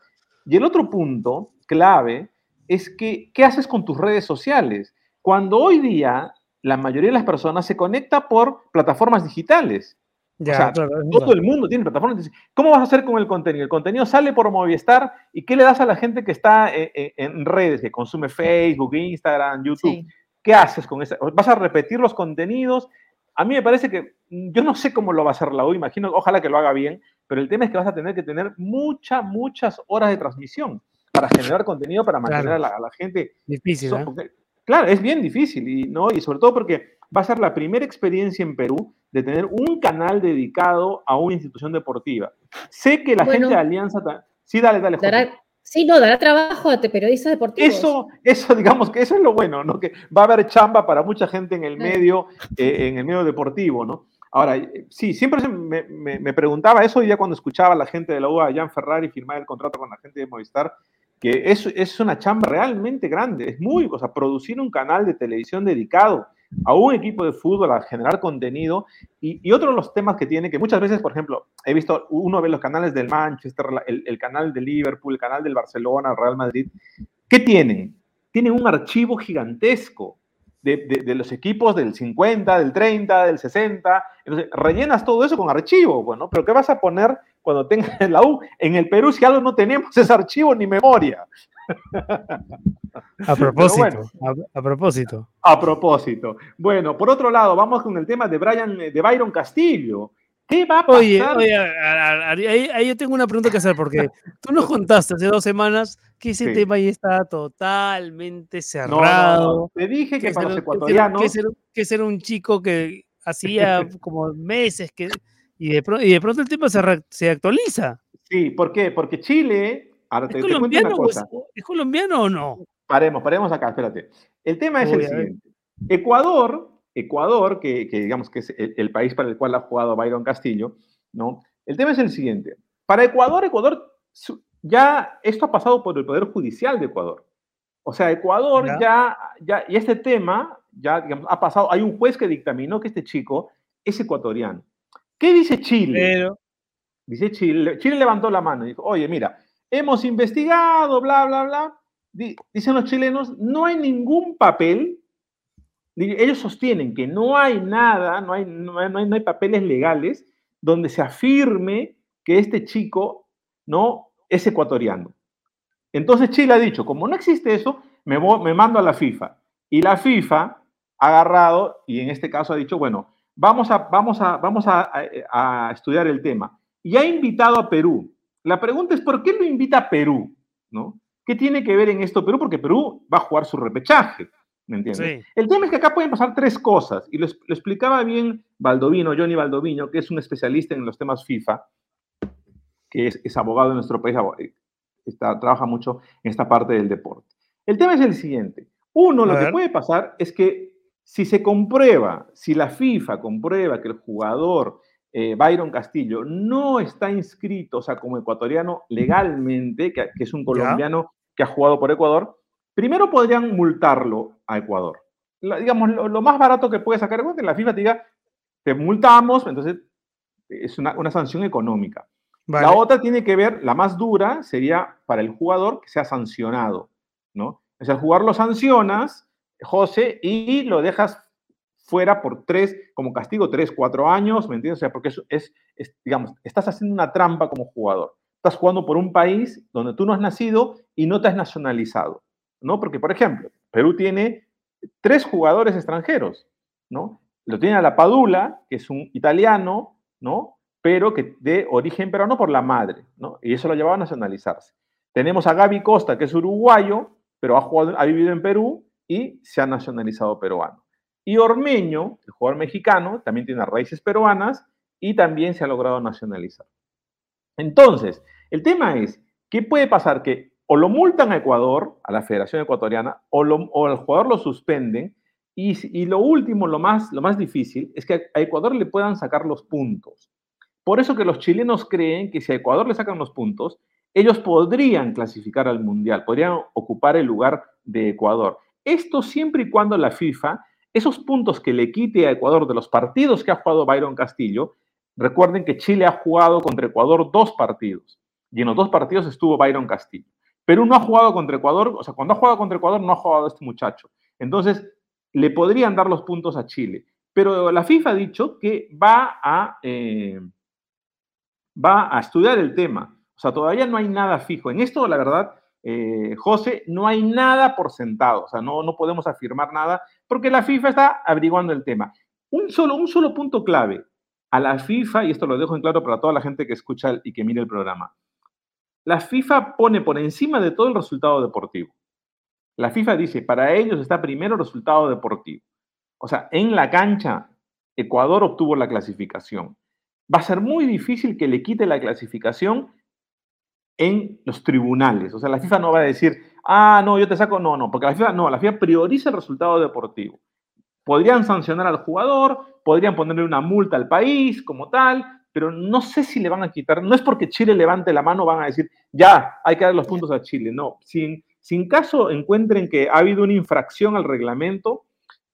Y el otro punto clave es que, ¿qué haces con tus redes sociales? Cuando hoy día la mayoría de las personas se conecta por plataformas digitales. Ya, todo el mundo tiene plataformas. ¿Cómo vas a hacer con el contenido? El contenido sale por Movistar y ¿qué le das a la gente que está eh, eh, en, redes, que consume Facebook, Instagram, YouTube? ¿Qué haces con eso? ¿Vas a repetir los contenidos? A mí me parece que, yo no sé cómo lo va a hacer la U, imagino, ojalá que lo haga bien, pero el tema es que vas a tener que tener muchas, muchas horas de transmisión para generar contenido, para mantener a, la, gente. Difícil, ¿eh? Claro, es bien difícil, y, ¿no? y sobre todo porque va a ser la primera experiencia en Perú de tener un canal dedicado a una institución deportiva. Sé que la gente de Alianza... Sí, dale, dale. Sí, no, dará trabajo a periodistas deportivos. Eso, eso, digamos que eso es lo bueno, ¿no? Que va a haber chamba para mucha gente en el medio, eh, en el medio deportivo, ¿no? Ahora, eh, sí, siempre me, preguntaba eso ya cuando escuchaba a la gente de la UA, Jan Ferrari, firmar el contrato con la gente de Movistar, que es, es una chamba realmente grande, es muy, o sea, producir un canal de televisión dedicado a un equipo de fútbol a generar contenido. Y, otro de los temas que tiene, que muchas veces, por ejemplo, he visto, uno ve los canales del Manchester, el, el canal de Liverpool, el canal del Barcelona, el Real Madrid. ¿Qué tienen? Tienen un archivo gigantesco. De, de, los equipos del 50, del 30, del 60. Entonces, rellenas todo eso con archivo, bueno, pero ¿qué vas a poner cuando tengas la U? En el Perú, si algo no tenemos, es archivo ni memoria. A propósito, a, propósito. A propósito. Bueno, por otro lado, vamos con el tema de, Brian, de Byron Castillo. ¿Qué va a pasar? Oye, oye ahí, yo tengo una pregunta que hacer, porque tú nos contaste hace dos semanas que ese tema ahí está totalmente cerrado. Te dije que, para los ecuatorianos... Que ser, un chico que hacía como meses que... Y de, y de pronto el tema se, se actualiza. Sí, ¿por qué? Porque Chile ¿Es, colombiano o no? Paremos, paremos acá, espérate. El tema es el siguiente. Ecuador, Ecuador, que, digamos que es el, país para el cual ha jugado Byron Castillo, ¿no? El tema es el siguiente. Para Ecuador, Ecuador, ya esto ha pasado por el Poder Judicial de Ecuador. O sea, Ecuador ya, ya, y este tema ya, digamos, ha pasado, hay un juez que dictaminó que este chico es ecuatoriano. ¿Qué dice Chile? Dice Chile, Chile levantó la mano y dijo, oye, mira, hemos investigado, bla, bla, bla. Dicen los chilenos, no hay ningún papel. Ellos sostienen que no hay nada, no hay, no hay, no hay papeles legales donde se afirme que este chico no es ecuatoriano. Entonces Chile ha dicho, como no existe eso, me, mando a la FIFA. Y la FIFA ha agarrado y en este caso ha dicho, bueno, vamos a, vamos a, vamos a estudiar el tema. Y ha invitado a Perú, la pregunta es, ¿por qué lo invita a Perú? ¿No? ¿Qué tiene que ver en esto Perú? Porque Perú va a jugar su repechaje. ¿Me entiendes? El tema es que acá pueden pasar tres cosas, y lo, explicaba bien Baldovino, Johnny Baldovino, que es un especialista en los temas FIFA, que es, abogado en nuestro país, está, trabaja mucho en esta parte del deporte. El tema es el siguiente. Uno, lo que puede pasar es que si se comprueba, si la FIFA comprueba que el jugador eh, Byron Castillo no está inscrito, o sea, como ecuatoriano legalmente, que, es un colombiano que ha jugado por Ecuador, primero podrían multarlo a Ecuador. digamos, lo, más barato que puede sacar es que la FIFA te diga, te multamos, entonces es una, sanción económica. La otra tiene que ver, la más dura sería para el jugador que sea sancionado, ¿no? O sea, el jugador lo sancionas, José, y lo dejas fuera por tres, como castigo, tres, cuatro años, ¿me entiendes? O sea, porque eso es, digamos, estás haciendo una trampa como jugador. Estás jugando por un país donde tú no has nacido y no te has nacionalizado, ¿no? Porque, por ejemplo, Perú tiene tres jugadores extranjeros, ¿no? Lo tiene a la Padula, que es un italiano, ¿no? Pero que de origen peruano por la madre, ¿no? Y eso lo llevaba a nacionalizarse. Tenemos a Gaby Costa, que es uruguayo, pero ha, jugado, ha vivido en Perú y se ha nacionalizado peruano. Y Ormeño, el jugador mexicano, también tiene raíces peruanas y también se ha logrado nacionalizar. Entonces, el tema es, ¿qué puede pasar? Que o lo multan a Ecuador, a la Federación Ecuatoriana, o, o al jugador lo suspenden. Y, lo último, lo más, lo más difícil, es que a Ecuador le puedan sacar los puntos. Por eso que los chilenos creen que si a Ecuador le sacan los puntos, ellos podrían clasificar al Mundial, podrían ocupar el lugar de Ecuador. Esto siempre y cuando la FIFA esos puntos que le quite a Ecuador de los partidos que ha jugado Byron Castillo, recuerden que Chile ha jugado contra Ecuador dos partidos y en los dos partidos estuvo Byron Castillo. Perú no ha jugado contra Ecuador, o sea, cuando ha jugado contra Ecuador no ha jugado este muchacho. Entonces, le podrían dar los puntos a Chile. Pero la FIFA ha dicho que va a, eh, va a estudiar el tema. O sea, todavía no hay nada fijo. En esto, la verdad, eh, José, no hay nada por sentado. O sea, no, no podemos afirmar nada porque la FIFA está averiguando el tema. Un solo, un solo punto clave. A la FIFA, y esto lo dejo en claro para toda la gente que escucha y que mire el programa, la FIFA pone por encima de todo el resultado deportivo. La FIFA dice, para ellos está primero el resultado deportivo. O sea, en la cancha, Ecuador obtuvo la clasificación. Va a ser muy difícil que le quite la clasificación en los tribunales. O sea, la FIFA no va a decir, ah, no, yo te saco, no, no, porque la FIFA no, la FIFA prioriza el resultado deportivo. Podrían sancionar al jugador, podrían ponerle una multa al país como tal, pero no sé si le van a quitar, no es porque Chile levante la mano, van a decir, ya, hay que dar los puntos a Chile. No, sin, caso encuentren que ha habido una infracción al reglamento,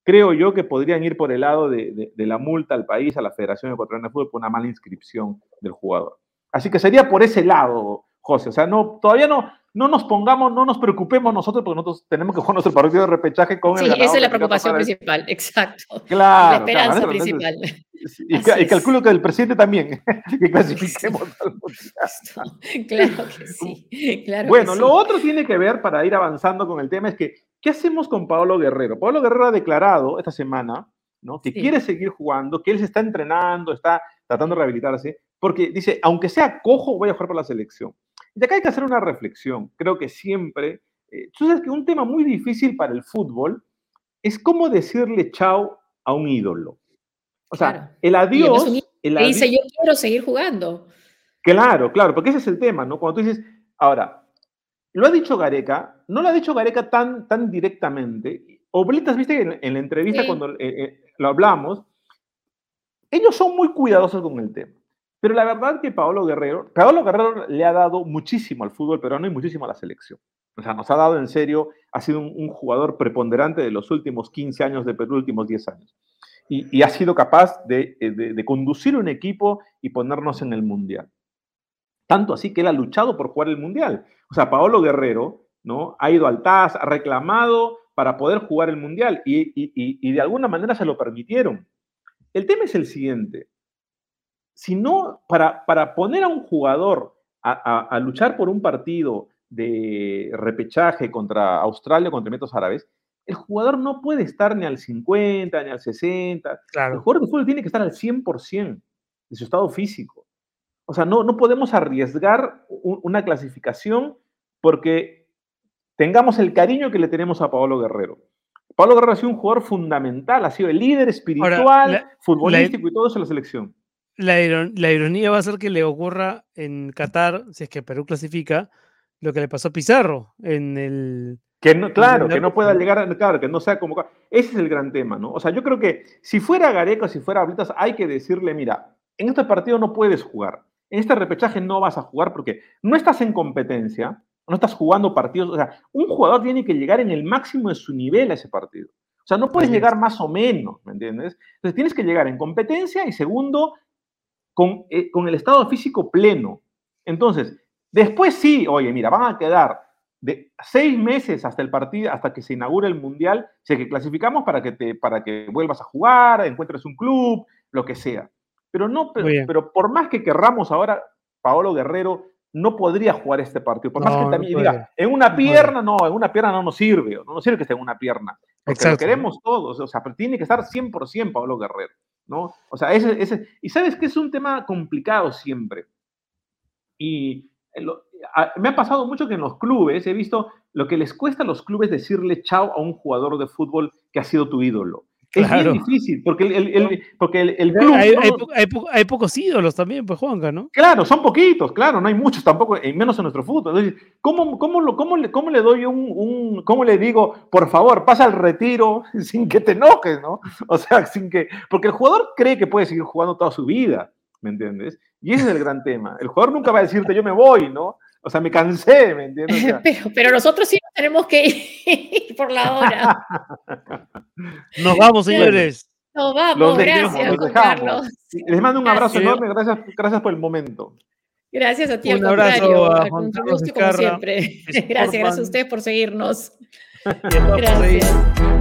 creo yo que podrían ir por el lado de, la multa al país, a la Federación Ecuatoriana de Fútbol, por una mala inscripción del jugador. Así que sería por ese lado, José. O sea, no, todavía no, no nos pongamos, no nos preocupemos nosotros, porque nosotros tenemos que jugar nuestro partido de repechaje con el Sí, esa es la preocupación principal, exacto. Claro. La esperanza claro, principal. y, y, calculo que el presidente también, que clasifiquemos al mundial. Claro que sí. Claro bueno, que sí. lo otro tiene que ver, para ir avanzando con el tema, es que, ¿qué hacemos con Pablo Guerrero? Pablo Guerrero ha declarado esta semana ¿no? que Sí. quiere seguir jugando, que él se está entrenando, está tratando de rehabilitarse, porque dice, aunque sea cojo, voy a jugar por la selección. Y acá hay que hacer una reflexión. Creo que siempre, eh, tú sabes que un tema muy difícil para el fútbol es cómo decirle chao a un ídolo. O sea, Claro. el Y adiós... un el Que dice, yo quiero seguir jugando. Claro, claro, porque ese es el tema, ¿no? Cuando tú dices, ahora, lo ha dicho Gareca, no lo ha dicho Gareca tan, tan directamente. Oblitas, viste, en, en la entrevista Sí. cuando eh, eh, lo hablamos, ellos son muy cuidadosos con el tema. Pero la verdad que Paolo Guerrero, Paolo Guerrero le ha dado muchísimo al fútbol peruano y muchísimo a la selección. O sea, nos ha dado en serio, ha sido un, jugador preponderante de los últimos 15 años de Perú, últimos 10 años. Y, ha sido capaz de, eh, de- conducir un equipo y ponernos en el Mundial. Tanto así que él ha luchado por jugar el Mundial. O sea, Paolo Guerrero ¿no? ha ido al TAS, ha reclamado para poder jugar el Mundial y de alguna manera se lo permitieron. El tema es el siguiente. Si no, para, para poner a un jugador a, a- a luchar por un partido de repechaje contra Australia o contra Emiratos Árabes, el jugador no puede estar ni al 50, ni al 60. El jugador de fútbol tiene que estar al 100% de su estado físico. O sea, no, no podemos arriesgar una clasificación porque tengamos el cariño que le tenemos a Pablo Guerrero. Pablo Guerrero ha sido un jugador fundamental, ha sido el líder espiritual, la- futbolístico y todo eso en la selección. La, iron- la ironía va a ser que le ocurra en Qatar, si es que Perú clasifica, lo que le pasó a Pizarro en el... Que no, claro, que no pueda llegar, a- claro, que no sea convocado. Ese es el gran tema, ¿no? O sea, yo creo que si fuera Gareca, si fuera Ablitas, hay que decirle, mira, en este partido no puedes jugar. En este repechaje no vas a jugar porque no estás en competencia, no estás jugando partidos. O sea, un jugador tiene que llegar en el máximo de su nivel a ese partido. O sea, no puedes llegar más o menos, ¿me entiendes? Entonces tienes que llegar en competencia y segundo, con, eh, con el estado físico pleno. Entonces, después sí, oye, mira, van a quedar de seis meses hasta el partido, hasta que se inaugure el Mundial, si es que clasificamos para que, te, para que vuelvas a jugar, encuentres un club, lo que sea. Pero no, pero, por más que querramos ahora, Paolo Guerrero no podría jugar este partido. Por más No, que no también puede. diga, en una No pierna, no, en una pierna no nos sirve, no nos sirve que esté en una pierna. Porque lo Exacto. queremos todos, o sea, pero tiene que estar 100% Pablo Guerrero, ¿no? O sea, ese, ese, y sabes que es un tema complicado siempre. Y eh, lo- a- me ha pasado mucho que en los clubes he visto lo que les cuesta a los clubes decirle chao a un jugador de fútbol que ha sido tu ídolo. Es Claro. bien difícil, porque el, el- el- porque el, el club... Hay, no- hay po- hay po- hay pocos ídolos también, pues Juanca, ¿no? Claro, son poquitos, claro, no hay muchos tampoco, y menos en nuestro fútbol. Entonces, ¿cómo, cómo, lo, cómo, le, ¿Cómo le doy un, un, cómo le digo, por favor, pasa al retiro sin que te enojes, ¿no? O sea, sin que, porque el jugador cree que puede seguir jugando toda su vida, ¿me entiendes? Y ese es el gran tema. El jugador nunca va a decirte, yo me voy, ¿no? O sea, me cansé, ¿me entiendes? O sea, Pero, pero nosotros sí nos tenemos que ir por la hora. Nos vamos, señores. Nos vamos, los dejamos, gracias, los. Carlos. Les mando un abrazo enorme, gracias, gracias por el momento. Gracias a ti, Un al abrazo contrario. a al Juan un Carlos gusto como siempre. Gracias, gracias a ustedes por seguirnos. Gracias.